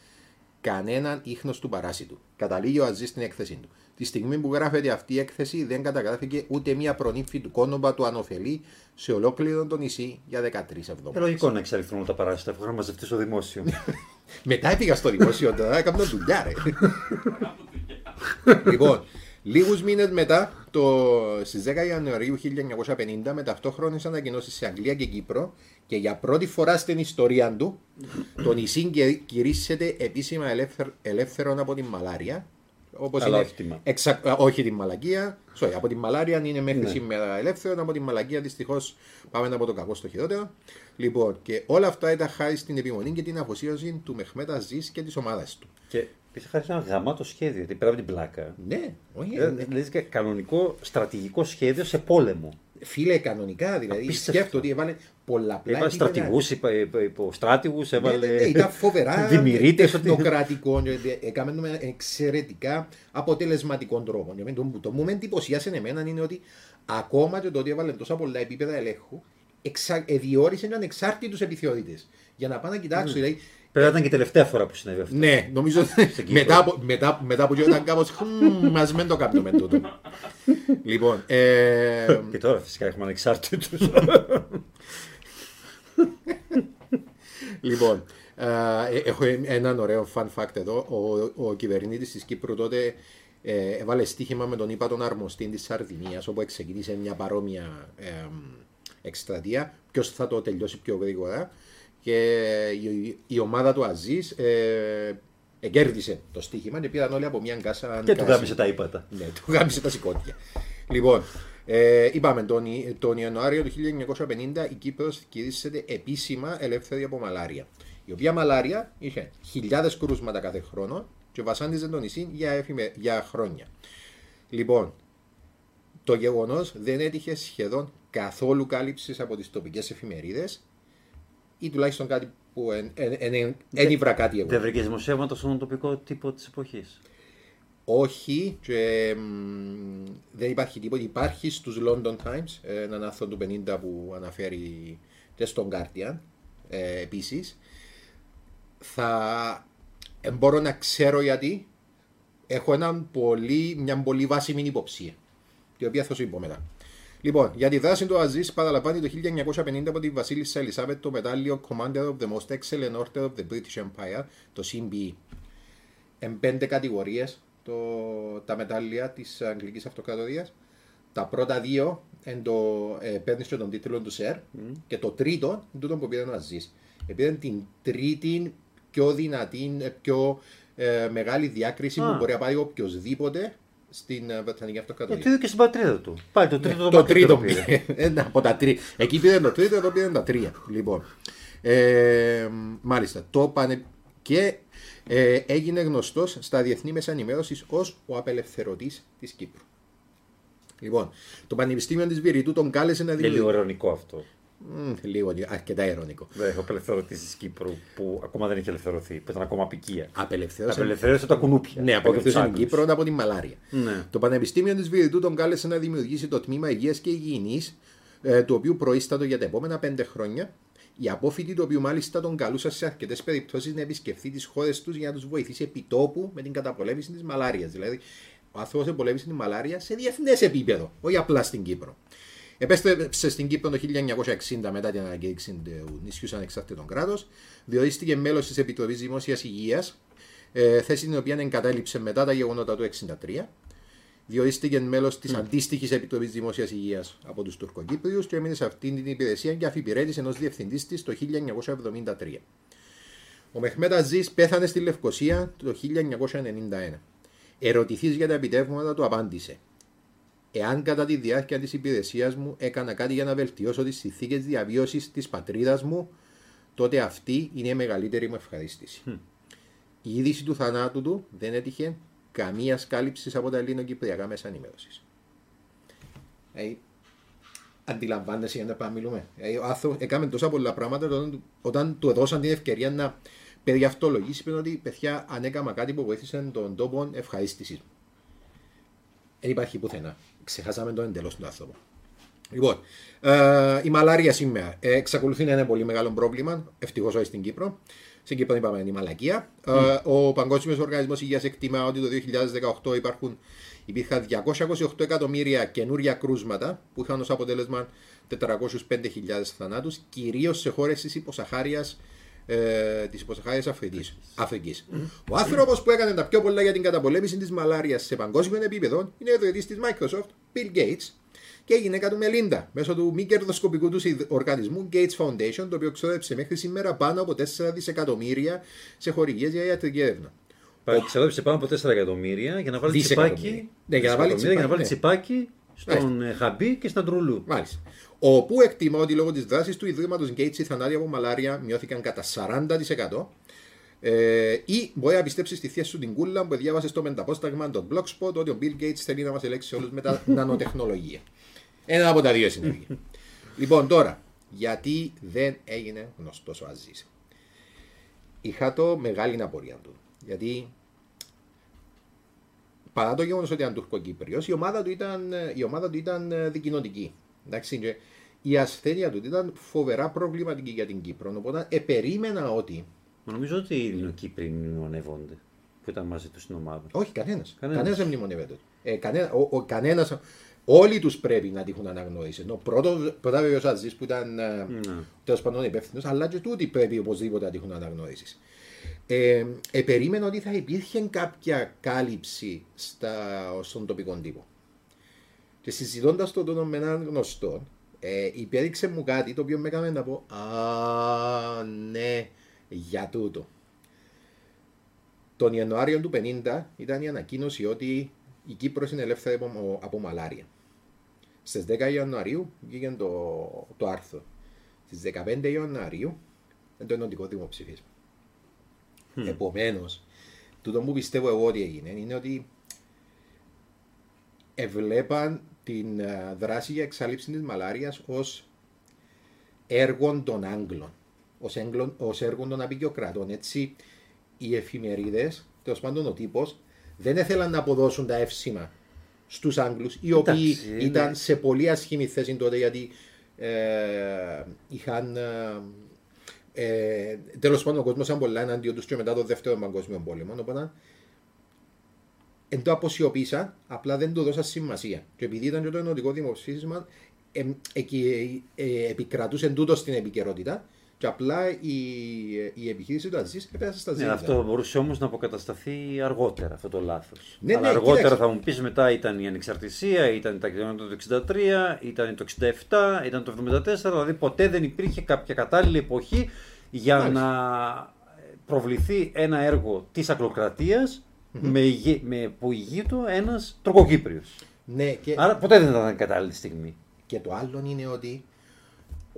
κανέναν ίχνος του παράσιτου. Καταλήγει ο Αζή στην έκθεσή του. Τη στιγμή που γράφεται αυτή η έκθεση δεν καταγράφηκε ούτε μία προνύφη του κόνοπα του ανοφελή σε ολόκληρο το νησί για 13 εβδομάδες. Ε, λογικό να εξαλειφθούν όλα τα παράσιτα, αφού να μαζευτεί στο δημόσιο. Μετά πήγα στο δημόσιο, τώρα έκανα δουλειά, ρε. λοιπόν, λίγους μήνες μετά, το... στις 10 Ιανουαρίου 1950, με ταυτόχρονες ανακοινώσεις σε Αγγλία και Κύπρο και για πρώτη φορά στην ιστορία του, το νησί κε- κηρύσσεται επίσημα ελεύθερ... ελεύθερο από την μαλάρια. Όπως Αλλά είναι όχι τη μα- εξα... α, όχι την μαλακία. Sorry, από την μαλάρια είναι μέχρι Ναι. σήμερα ελεύθερο. Από την μαλακία δυστυχώς πάμε από το κακό στο χειρότερο. Λοιπόν, και όλα αυτά ήταν χάρη στην επιμονή και την αφοσίωση του Μεχμέτα Ζή και της ομάδας του. και πίσω χάρη σε ένα γαμάτο σχέδιο, γιατί πέρα από την πλάκα. Ναι, όχι. Ε, ναι. Δηλαδή και κανονικό στρατηγικό σχέδιο σε πόλεμο. Φίλε, κανονικά δηλαδή. Απίστευτο. Σκέφτομαι ότι έβαλε πολλαπλά. Έβαλε επίπεδα. στρατηγούς, υποστράτηγους, Ναι, έβαλε. ναι, ναι, ήταν φοβερά Δημιουργείται. τεχνοκρατικό. ε, Έκαμε το με εξαιρετικά αποτελεσματικό τρόπο. Και Το, το που με εντυπωσίασε εμένα είναι ότι ακόμα και το ότι έβαλε τόσα πολλά επίπεδα ελέγχου, εξα, ε, διόρισε ανεξάρτητου επιθεωρητές. Για να πάνε να κοιτάξουν. Δηλαδή, Πρέπει να ήταν και η τελευταία φορά που συνέβη αυτό. ναι, νομίζω ότι Κύπρο. μετά, από- μετά, μετά από ήταν κάπως. Μα μην το κάνουμε τούτο. λοιπόν, ε, Και τώρα φυσικά έχουμε ανεξάρτητους. Λοιπόν, ε, έχω έναν ωραίο fun fact εδώ. Ο, ο κυβερνήτης της Κύπρου τότε ε, έβαλε στοίχημα με τον είπα τον αρμοστή της Σαρδινίας όπου ξεκίνησε μια παρόμοια ε, εκστρατεία. Ποιος θα το τελειώσει πιο γρήγορα. Και η, η ομάδα του Αζίζ ε, εκέρδισε το στοίχημα και πήραν όλοι από μια κάσα. και του γκάση. γάμησε τα ήπατα. Ναι, του γάμησε τα συκώτια. λοιπόν, ε, είπαμε τον, Ι- τον Ιανουάριο του 1950 η Κύπρος κηρύσσεται επίσημα ελεύθερη από μαλάρια. Η οποία μαλάρια είχε χιλιάδες κρούσματα κάθε χρόνο και βασάνιζε το νησί για, εφημε- για χρόνια. Λοιπόν, το γεγονός δεν έτυχε σχεδόν καθόλου κάλυψης από τις τοπικές εφημερίδες ή τουλάχιστον κάτι που εν, εν, εν, εν, ένιβρα κάτι εγώ. Δεν βρήκες δημοσιεύματα στον τοπικό τύπο της εποχής; Όχι, και, μ, δεν υπάρχει τίποτα. Υπάρχει στους London Times, ε, έναν άρθρο του 50 που αναφέρει και στον Guardian ε, επίσης. Θα ε, μπορώ να ξέρω γιατί έχω έναν πολύ, μια πολύ βάσιμη υποψία, την οποία θα σου πω μετά. Λοιπόν, για τη δράση του Αζής παραλαμβάνει το 1950 από τη Βασίλισσα Ελισάβετ το μετάλλιο Commander of the Most Excellent Order of the British Empire, το CBE εν πέντε κατηγορίες το, τα μετάλλια της Αγγλικής Αυτοκρατορίας. Τα πρώτα δύο εν το, ε, παίρνεις και τον τίτλο του ΣΕΡ και το τρίτο είναι τούτο που πήρε ο Αζής. Πήρε την τρίτη πιο δυνατή, ε, πιο ε, μεγάλη διάκριση Α. που μπορεί να πάρει οποιοδήποτε στην ε, Βρετανική Αυτοκρατορία. Γιατί είδε και στην πατρίδα του. Πάλι το τρίτο Ναι, το, το μακρύτερο τρίτο πήρε. πήρε. Ένα από τα τρία. Εκεί πήρε το τρίτο, εδώ πήρε τα τρία. Λοιπόν. Ε, μάλιστα. Το πανε... Και ε, έγινε γνωστός στα διεθνή μέσα ενημέρωσης ως ο απελευθερωτής της Κύπρου. Λοιπόν, το Πανεπιστήμιο της Βηρητού τον κάλεσε να Είναι λίγο δημιουργήσει. ειρωνικό αυτό. Μμ, Λίγο, αρκετά ειρωνικό. Δεν έχω απελευθερωτή τη Κύπρου που ακόμα δεν έχει ελευθερωθεί. Που ήταν ακόμα απικία. Απελευθέρωσε. Απελευθέρωσε τα κουνούπια. Ναι, όχι απελευθέρωσε τους την Άγγλους. Κύπρο από τη μαλάρια. Ναι. Το Πανεπιστήμιο της Βηρητού τον κάλεσε να δημιουργήσει το τμήμα Υγείας και Υγιεινής, το οποίο προείστατο για τα επόμενα πέντε χρόνια. Οι απόφοιτοι, το οποίο μάλιστα τον καλούσαν σε αρκετές περιπτώσεις να επισκεφθεί τις χώρες τους για να τους βοηθήσει επιτόπου με την καταπολέμηση της μαλάριας. Δηλαδή, ο άνθρωπος επολέμησε τη μαλάρια σε διεθνές επίπεδο, όχι απλά στην Κύπρο. Επέστρεψε στην Κύπρο το 1960 μετά την ανακήρυξη του νησιού σαν ανεξάρτητο κράτος. Διορίστηκε μέλος της Επιτροπής Δημόσιας Υγείας, ε, θέση την οποία εγκατέλειψε μετά τα γεγονότα του 1963. Διορίστηκε μέλος της αντίστοιχης Επιτροπής Δημόσιας Υγείας από τους Τουρκοκύπριους και έμεινε σε αυτήν την υπηρεσία και αφιπηρέτησε ενός διευθυντής της το 1973. Ο Μεχμέτ Αζή πέθανε στη Λευκοσία το 1991. Ερωτηθείς για τα επιτεύγματα του, απάντησε. Εάν κατά τη διάρκεια της υπηρεσίας μου έκανα κάτι για να βελτιώσω τις συνθήκες διαβίωσης της πατρίδας μου, τότε αυτή είναι η μεγαλύτερη μου ευχαρίστηση. Η είδηση του θανάτου του δεν έτυχε καμία κάλυψη από τα ελληνοκυπριακά μέσα ενημέρωσης. Ε, αντιλαμβάνεσαι για να πάμε μιλούμε. Ε, ο άνθρωπο έκαμε τόσα πολλά πράγματα όταν, όταν του έδωσαν την ευκαιρία να περιαυτολογήσει είπε ότι παιδιά αν έκανα κάτι που βοήθησε τον τόπο ευχαρίστησης μου. Δεν υπάρχει πουθενά. Ξεχάσαμε το εντελώς του άνθρωπο. Λοιπόν, ε, η μαλάρια σήμερα ε, εξακολουθεί να είναι πολύ μεγάλο πρόβλημα, ευτυχώς όχι στην Κύπρο. Στην Κύπρο είπαμε είναι η μαλακία. Ε, ο Παγκόσμιος Οργανισμός Υγείας εκτιμά ότι το 2018 υπάρχουν, υπήρχαν 228 εκατομμύρια καινούρια κρούσματα που είχαν ως αποτέλεσμα 405.000 θανάτους, κυρίως σε χώρες της υποσαχάριας ε, τη υποσαχάρια Αφρικής. Ο άνθρωπος που έκανε τα πιο πολλά για την καταπολέμηση της μαλάριας σε παγκόσμιο επίπεδο είναι ο ιδρυτή της Microsoft, Bill Gates, και η γυναίκα του Μελίντα μέσω του μη κερδοσκοπικού τους οργανισμού Gates Foundation, το οποίο ξόδεψε μέχρι σήμερα πάνω από 4 δισεκατομμύρια σε χορηγίες για ιατρική έρευνα. Ξοδέψε πάνω από 4 εκατομμύρια για να βάλει τσιπάκι, ναι, για να βάλει τσιπάκι, για να βάλει τσιπάκι στον Μάλιστα. Χαμπί και στον Τρουλού. Μάλιστα. Όπου εκτιμά ότι λόγω της δράσης του Ιδρύματος Gates οι θανάτοι από μαλάρια μειώθηκαν κατά 40%. Ε, ή μπορεί να πιστέψεις στη θέση σου την κούλα που διάβασες στο μεταπόσταγμα των Blogspot ότι ο Bill Gates θέλει να μας ελέγξει όλους με τα νανοτεχνολογία. Ένα από τα δύο συνέβη. λοιπόν, τώρα, γιατί δεν έγινε γνωστός ο Αζής. Είχα το μεγάλη απορία του. Γιατί παρά το γεγονός ότι ήταν Τουρκοκύπριος, η ομάδα του ήταν, η ομάδα του ήταν ε, δικοινοτική. Εντάξει, και η ασθένεια του ήταν φοβερά προβληματική για την Κύπρο. Οπότε επερίμενα ότι. Μα νομίζω ότι οι Ελληνοκύπροι μνημονεύονται που ήταν μαζί τους στην ομάδα. Όχι, κανένας. Κανένας δεν μνημονεύεται. Ε, κανένα, ο, ο, κανένας, Όλοι τους πρέπει να τύχουν αναγνώρισης. Ενώ πρώτο, πρώτα βέβαια ο Αζή που ήταν ε, ναι. τέλος πάντων υπεύθυνος, αλλά και τούτοι πρέπει οπωσδήποτε να τύχουν αναγνώρισης. Ε, ε, περίμενα ότι θα υπήρχε κάποια κάλυψη στα, στον τοπικό τύπο. Και συζητώντας το τον με έναν γνωστό, ε, υπέδειξε μου κάτι το οποίο με έκανε να πω Α, ναι, για τούτο. Τον Ιανουάριο του 50 ήταν η ανακοίνωση ότι η Κύπρος είναι ελεύθερη από, από μαλάρια. Στις 10 Ιανουαρίου βγήκε το, το άρθρο. Στις 15 Ιανουαρίου είναι το ενωτικό δημοψηφίσμα. Mm. Επομένως, τούτο που πιστεύω εγώ ότι έγινε είναι ότι εβλέπαν την ε, δράση για εξάλληψη της μαλάριας ως έργο των Άγγλων, ως έργο των απεικιοκρατών. Έτσι, οι εφημερίδες, τέλος πάντων ο τύπος, δεν ήθελαν να αποδώσουν τα εύσημα στους Άγγλους, οι οποίοι ήταν σε πολύ ασχήμη θέση τότε γιατί ε, είχαν. Ε, ε, Τέλος πάντων, ο κόσμος ήταν πολλά εναντίον τους και μετά το δεύτερο παγκόσμιο πόλεμο. Οπότε εν το αποσιοποίησαν, απλά δεν του δώσα σημασία. Και επειδή ήταν και το ενωτικό δημοψήφισμα, ε, ε, επικρατούσε τούτος στην επικαιρότητα, και απλά η, η επιχείρηση του Αζής έπεσε στα ζήτητα. Ναι, αυτό μπορούσε όμως να αποκατασταθεί αργότερα αυτό το λάθος. Ναι, Αλλά ναι, αργότερα κοίταξε. θα μου πεις μετά ήταν η ανεξαρτησία, ήταν τα κοινωνία του 63, ήταν το 67, ήταν το 74. Δηλαδή ποτέ δεν υπήρχε κάποια κατάλληλη εποχή για Μάλιστα. να προβληθεί ένα έργο της ακροκρατίας mm-hmm. με, με που ηγεί του ένας τροκοκύπριο. Ναι, και... Άρα ποτέ δεν ήταν κατάλληλη στιγμή. Και το άλλο είναι ότι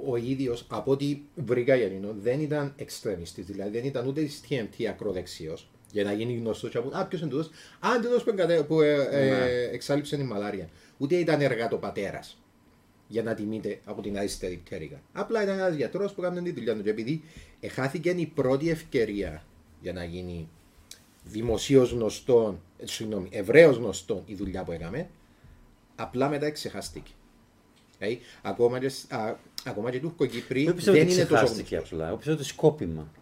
ο ίδιος, από ό,τι βρήκα Γιάννηνο, δεν ήταν εξτρεμιστής. Δηλαδή δεν ήταν ούτε τη TMT ακροδεξιός για να γίνει γνωστός. Και από, Α, ποιος είναι τούτος; Α, τούτος που, εγκατε, που ε, ε, ναι. εξάλληψε η μαλάρια. Ούτε ήταν εργατοπατέρα για να τιμείται από την αριστερή πτέρυγα. Απλά ήταν ένας γιατρός που έκανε τη δουλειά του. Και επειδή εχάθηκε η πρώτη ευκαιρία για να γίνει δημοσίως γνωστό, ε, συγγνώμη, ευρέως γνωστό η δουλειά που έκαμε, απλά μετά εξεχαστήκε. Δηλαδή, ακόμα και, α, ακόμα και Τουρκοκύπροι δεν είναι τόσο γνωστός. απλά. Εγώ πιστεύω ότι σκόπιμα.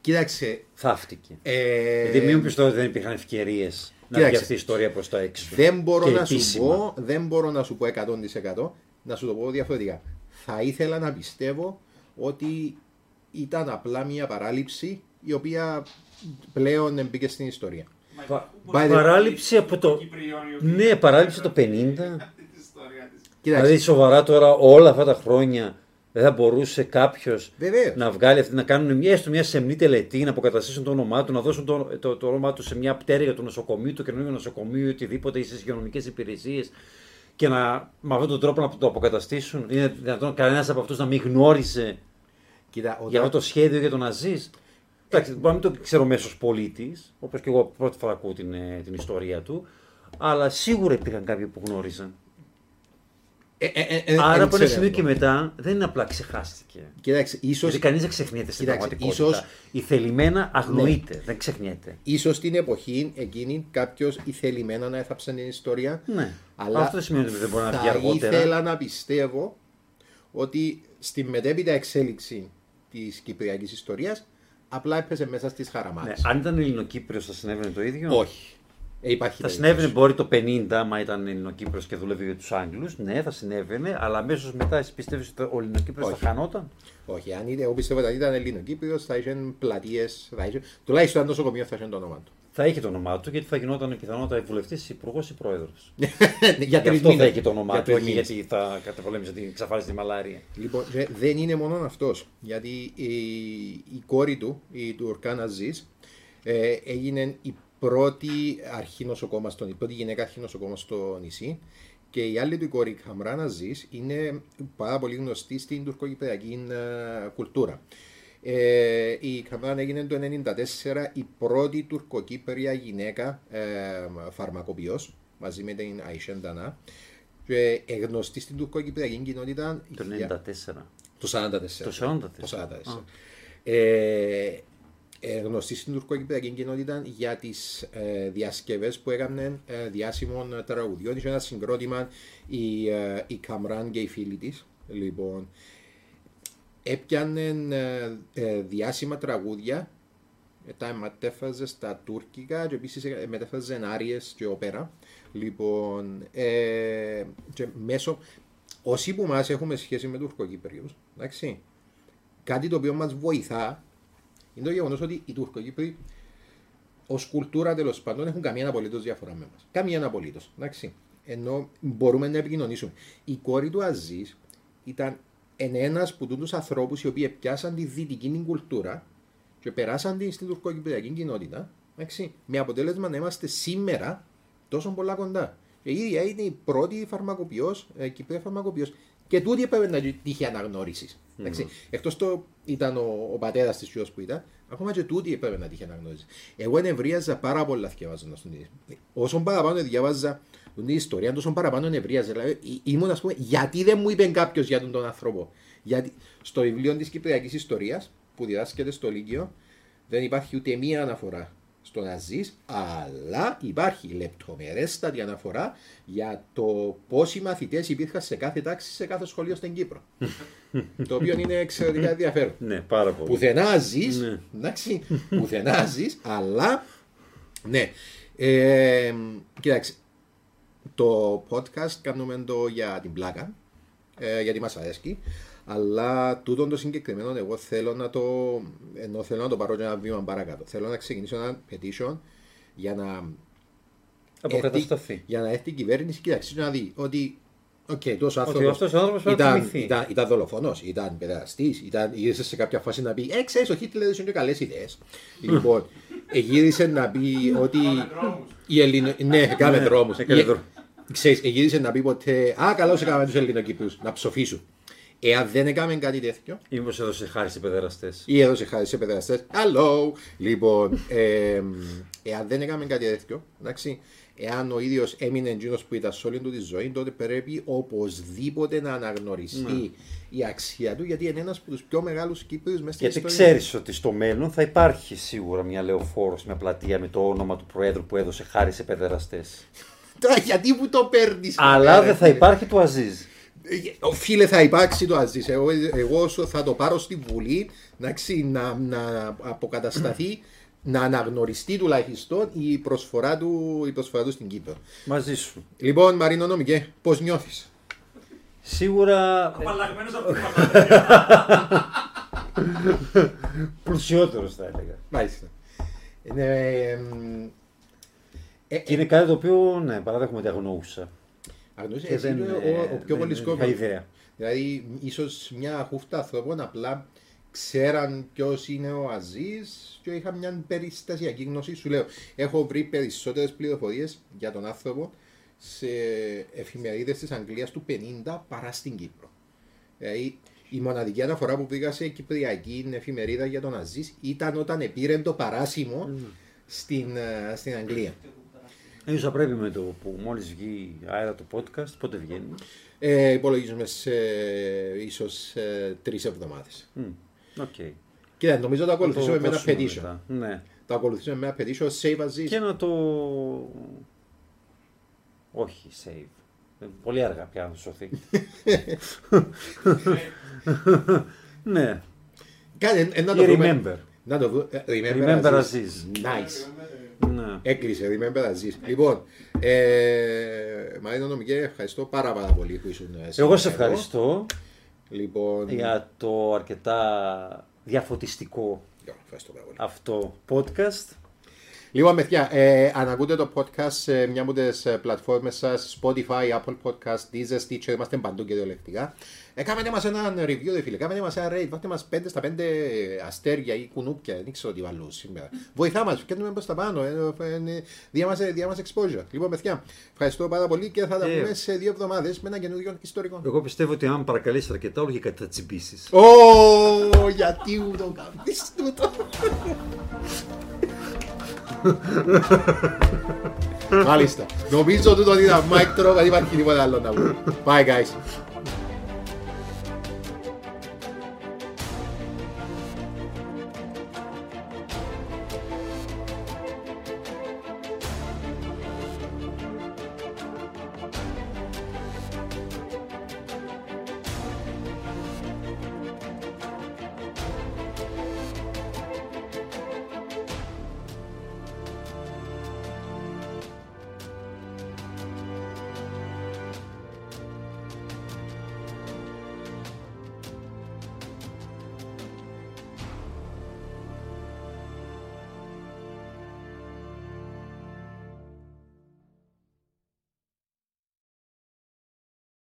Κοίταξε. Θαύτηκε. Ε... Γιατί μην πιστεύω ότι δεν υπήρχαν ευκαιρίες να βγει αυτή η ιστορία προς τα έξω. Δεν μπορώ, να σου πω, δεν μπορώ να σου πω 100% να σου το πω διαφορετικά. Θα ήθελα να πιστεύω ότι ήταν απλά μια παράληψη η οποία πλέον μπήκε στην ιστορία. Παράληψη από το. Ναι, παράληψη το 50. Δηλαδή σοβαρά τώρα όλα αυτά τα χρόνια δεν θα μπορούσε κάποιος να βγάλει αυτή, να κάνουν μια, έστω μια σεμνή τελετή, να αποκαταστήσουν το όνομά του, να δώσουν το, το, το όνομά τους σε μια πτέρυγα του νοσοκομείου, το καινούργιο νοσοκομείο, οτιδήποτε, ή στις υγειονομικές υπηρεσίες και να, με αυτόν τον τρόπο να το αποκαταστήσουν. Είναι δυνατόν κανένας από αυτούς να μην γνώρισε Κοίτα, όταν... για αυτό το σχέδιο για τον Αζής; Εντάξει, μπορεί να μην το ξέρω μέσω πολίτης, όπως και εγώ πρώτη φορά ακούω την, ε, την ιστορία του, αλλά σίγουρα υπήρχαν κάποιοι που γνώριζαν. Ε, ε, ε, Άρα από ένα σημείο και μετά δεν είναι απλά ξεχάστηκε. Κοιτάξτε, ίσως... Γιατί κανείς δεν ξεχνιέται στην πραγματικότητα. Ίσως... Η θελημένα αγνοείται, ναι. δεν ξεχνιέται. σω την εποχή εκείνη κάποιος ηθελημένα να έθαψε την ιστορία. Ναι. Αλλά Αυτό δεν σημαίνει ότι δεν μπορεί να βγει αργότερα. Θα ήθελα να πιστεύω ότι στη μετέπειτα εξέλιξη της κυπριακής ιστορίας απλά έπεσε μέσα στις χαραμάρε. Ναι, αν ήταν Ελληνοκύπριος, θα συνέβαινε το ίδιο; Όχι. Ε, υπάρχει Θα περίπτωση. συνέβαινε μπορεί το 50, άμα ήταν Ελληνοκύπριος και δούλευε για τους Άγγλους. Ναι, θα συνέβαινε, αλλά αμέσως μετά εσύ πιστεύεις ότι ο Ελληνοκύπριος θα Όχι. χανόταν; Όχι, αν ήταν, εγώ πιστεύω ότι αν ήταν Ελληνοκύπριος θα είχε πλατείες. Τουλάχιστον αν το νοσοκομείο θα είχε το όνομα του. Θα είχε το όνομά του γιατί θα γινόταν πιθανότατα βουλευτής, υπουργός ή πρόεδρος. για Γι' τρεις αυτό θα μήνες. είχε το όνομά Για του, τρεις όχι μήνες. γιατί θα καταπολέμησε την εξαφάνιση τη μαλάρια. Λοιπόν, ρε, δεν είναι μόνο αυτός. Γιατί η, η κόρη του, η Τουρκάν Αζής, ε, έγινε η πρώτη αρχινοσοκόμα στο, η πρώτη γυναίκα αρχινοσοκόμα στο νησί. Και η άλλη του η κόρη, η Χαμράν Αζής, είναι πάρα πολύ γνωστή στην τουρκοκυπριακή ε, κουλτούρα. Ε, η Χαμράν έγινε το 1994 η πρώτη τουρκοκύπρια γυναίκα ε, φαρμακοποιός μαζί με την Αϊσέν Ντανά και ε, γνωστή στην τουρκοκυπριακή κοινότητα Το για- 94. το 44. Το 44. Το 44. Ε, ε, γνωστή στην τουρκοκυπριακή κοινότητα για τις ε, διασκευές που έκαναν ε, διάσημων τραγουδιών. Είχε ένα συγκρότημα η, ε, η Καμράν και οι φίλοι της. Λοιπόν, έπιανε ε, ε, διάσημα τραγούδια, ε, τα μετέφραζε στα τουρκικά και επίσης μετέφραζε άριες και όπερα. Λοιπόν, ε, και μέσω, όσοι που μας έχουμε σχέση με Τουρκοκύπριους, εντάξει, κάτι το οποίο μας βοηθά είναι το γεγονός ότι οι Τουρκοκύπροι ως κουλτούρα τέλος πάντων έχουν καμία απολύτως διαφορά με μα. Καμία απολύτως. Ενώ μπορούμε να επικοινωνήσουμε. Η κόρη του Αζής ήταν ένας από του ανθρώπους οι οποίοι πιάσαν τη δυτική την κουλτούρα και περάσαν την στην τουρκοκυπριακή κοινότητα. εντάξει, Με αποτέλεσμα να είμαστε σήμερα τόσο πολλά κοντά. Και η ίδια είναι η πρώτη φαρμακοποιός, ε, Κυπρέα φαρμακοποιός. Και τούτη έπρεπε να τύχει αναγνώρισης. Mm. Εκτός το ήταν ο, ο πατέρας της ποιο που ήταν, ακόμα και τούτη έπρεπε να τύχει αναγνώρισης. Εγώ ενευρίαζα πάρα πολλά διαβάζοντα τον ίδιο. Όσο παραπάνω διάβαζα την ιστορία, τόσο παραπάνω ενευρίαζα. Δηλαδή, εί- ήμουν, ας πούμε, γιατί δεν μου είπε κάποιος για τον, τον άνθρωπο. Γιατί στο βιβλίο της Κυπριακής Ιστορίας που διδάσκεται στο Λύκειο δεν υπάρχει ούτε μία αναφορά στον Αζής, αλλά υπάρχει λεπτομερέστατη αναφορά για το πόσοι μαθητές υπήρχαν σε κάθε τάξη, σε κάθε σχολείο στην Κύπρο. το οποίο είναι εξαιρετικά ενδιαφέρον. Ναι, πάρα πολύ. Πουθενά ζεις, Ναι. εντάξει, πουθενά ζεις, αλλά ναι. Ε, κοίταξε, το podcast κάνουμε το για την πλάκα, ε, γιατί μας αρέσει, αλλά τούτο το συγκεκριμένο εγώ θέλω να το, ενώ θέλω να το πάρω και ένα βήμα παρακάτω. Θέλω να ξεκινήσω ένα petition για να Αποκατασταθεί. έρθει- για να έρθει η κυβέρνηση κοιτάξτε να δει ότι okay, τόσος Ότι άνθρωπος αυτός ο άνθρωπος πρέπει να ήταν, τιμηθεί. ήταν, ήταν δολοφόνο, ήταν παιδαστής, ήταν, γύρισε σε κάποια φάση να πει Ε, ξέρεις, ο Χίτλερ είχε καλές ιδέες. λοιπόν, ε, γύρισε να πει ότι. η Ελληνο... Ναι, κάμε δρόμους. Έκανε δρόμους. Ξέρεις, ε, γύρισε να πει ποτέ Α, καλώ έκαμε τους Ελληνοκύπριους να ψοφήσουν. Εάν δεν έκαμε κάτι τέτοιο, Ή μήπως έδωσε χάρη σε παιδεραστές. ή έδωσε χάρη σε παιδραστέ. Hello! Λοιπόν, ε, εάν δεν έκαμε κάτι τέτοιο, εντάξει, εάν ο ίδιος έμεινε εκείνος που ήταν σε όλη του τη ζωή, τότε πρέπει οπωσδήποτε να αναγνωριστεί η αξία του, γιατί είναι ένας από τους πιο μεγάλους Κύπριους μέσα στην Γιατί ιστορία. ξέρεις ότι στο μέλλον θα υπάρχει σίγουρα μια λεωφόρος, μια πλατεία με το όνομα του Προέδρου που έδωσε χάρη σε παιδεραστές. Τώρα, γιατί μου το παίρνεις. Αλλά δεν θα υπάρχει του Αζίζ. Φίλε, θα υπάρξει το Αζής. Εγώ, εγώ όσο θα το πάρω στη Βουλή εντάξει, να, να αποκατασταθεί, να αναγνωριστεί τουλάχιστον η προσφορά του, η προσφορά του στην Κύπρο. Μαζί σου. Λοιπόν, Μαρίνο Νομικέ, πώς νιώθεις; Σίγουρα Απαλλαγμένος από την παπαδιά. πλουσιότερος θα έλεγα. Μάλιστα. Είναι, εμ, ε, Και είναι κάτι το οποίο, ναι, παράδεχομαι ότι αγνοούσα. αγνοούσε, Και εσύ δεν, είναι ο, ε, ο πιο δεν πολύ είχα ιδέα. Δηλαδή, ίσως μια χούφτα ανθρώπων απλά ξέραν ποιος είναι ο Αζής και είχα μια περιστασιακή γνώση. Σου λέω, έχω βρει περισσότερες πληροφορίες για τον άνθρωπο σε εφημερίδες της Αγγλίας του 50 παρά στην Κύπρο. Δηλαδή, η μοναδική αναφορά που πήγα σε κυπριακή εφημερίδα για τον Αζίζ ήταν όταν πήρε το παράσημο στην, ε, στην Αγγλία. Ίσως θα πρέπει με το που μόλις βγει αέρα το podcast, πότε βγαίνει; Ε, υπολογίζουμε σε ίσως τρεις εβδομάδες. Μμ, Οκ. Κοίτα, νομίζω το ακολουθήσουμε Το με ένα δώσουμε petition. μετά. Ναι. Το ακολουθήσουμε με ένα petition Save Aziz. Και να το... Όχι, save. Ε, Πολύ αργά πια να σωθεί. ναι. Κάνε, ε, να Ή το βρούμε, remember. Να το δω. ε, Remember, Remember Aziz. Aziz. Nice. Ναι. Έκλεισε, remember Aziz. Λοιπόν, ε, Μαρίνο Νομικέ, ευχαριστώ πάρα, πάρα πολύ που ήσουν ε, Εγώ σήμερα σε εδώ. ευχαριστώ Λοιπόν, για το αρκετά διαφωτιστικό ευχαριστώ πάρα πολύ. αυτό podcast. Λοιπόν, παιδιά, ε, αν ακούτε το podcast σε μια από τις πλατφόρμες σας, Spotify, Apple Podcast, Deezer, Stitcher, είμαστε παντού κυριολεκτικά. Ε, κάμετε μας ένα review, δε φίλε. Κάμετε μας ένα rate. Βάλτε μας 5 στα 5 αστέρια ή κουνούπια. Δεν ξέρω τι βάλω σήμερα. Βοηθά μας, πιάνουμε προς τα πάνω. Ε, ε, διά μας, διά μας exposure. Λοιπόν, παιδιά, ευχαριστώ πάρα πολύ και θα τα Ε. πούμε σε δύο εβδομάδες με ένα καινούριο ιστορικό. Εγώ πιστεύω ότι αν παρακαλέσει αρκετά, όλο και κάτι θα τσιμπήσεις. Ω, γιατί μου το κάνεις τούτο. Μάλιστα. Νομίζω τούτο ότι ήταν mic drop, δεν υπάρχει τίποτα άλλο να πούμε. Bye guys.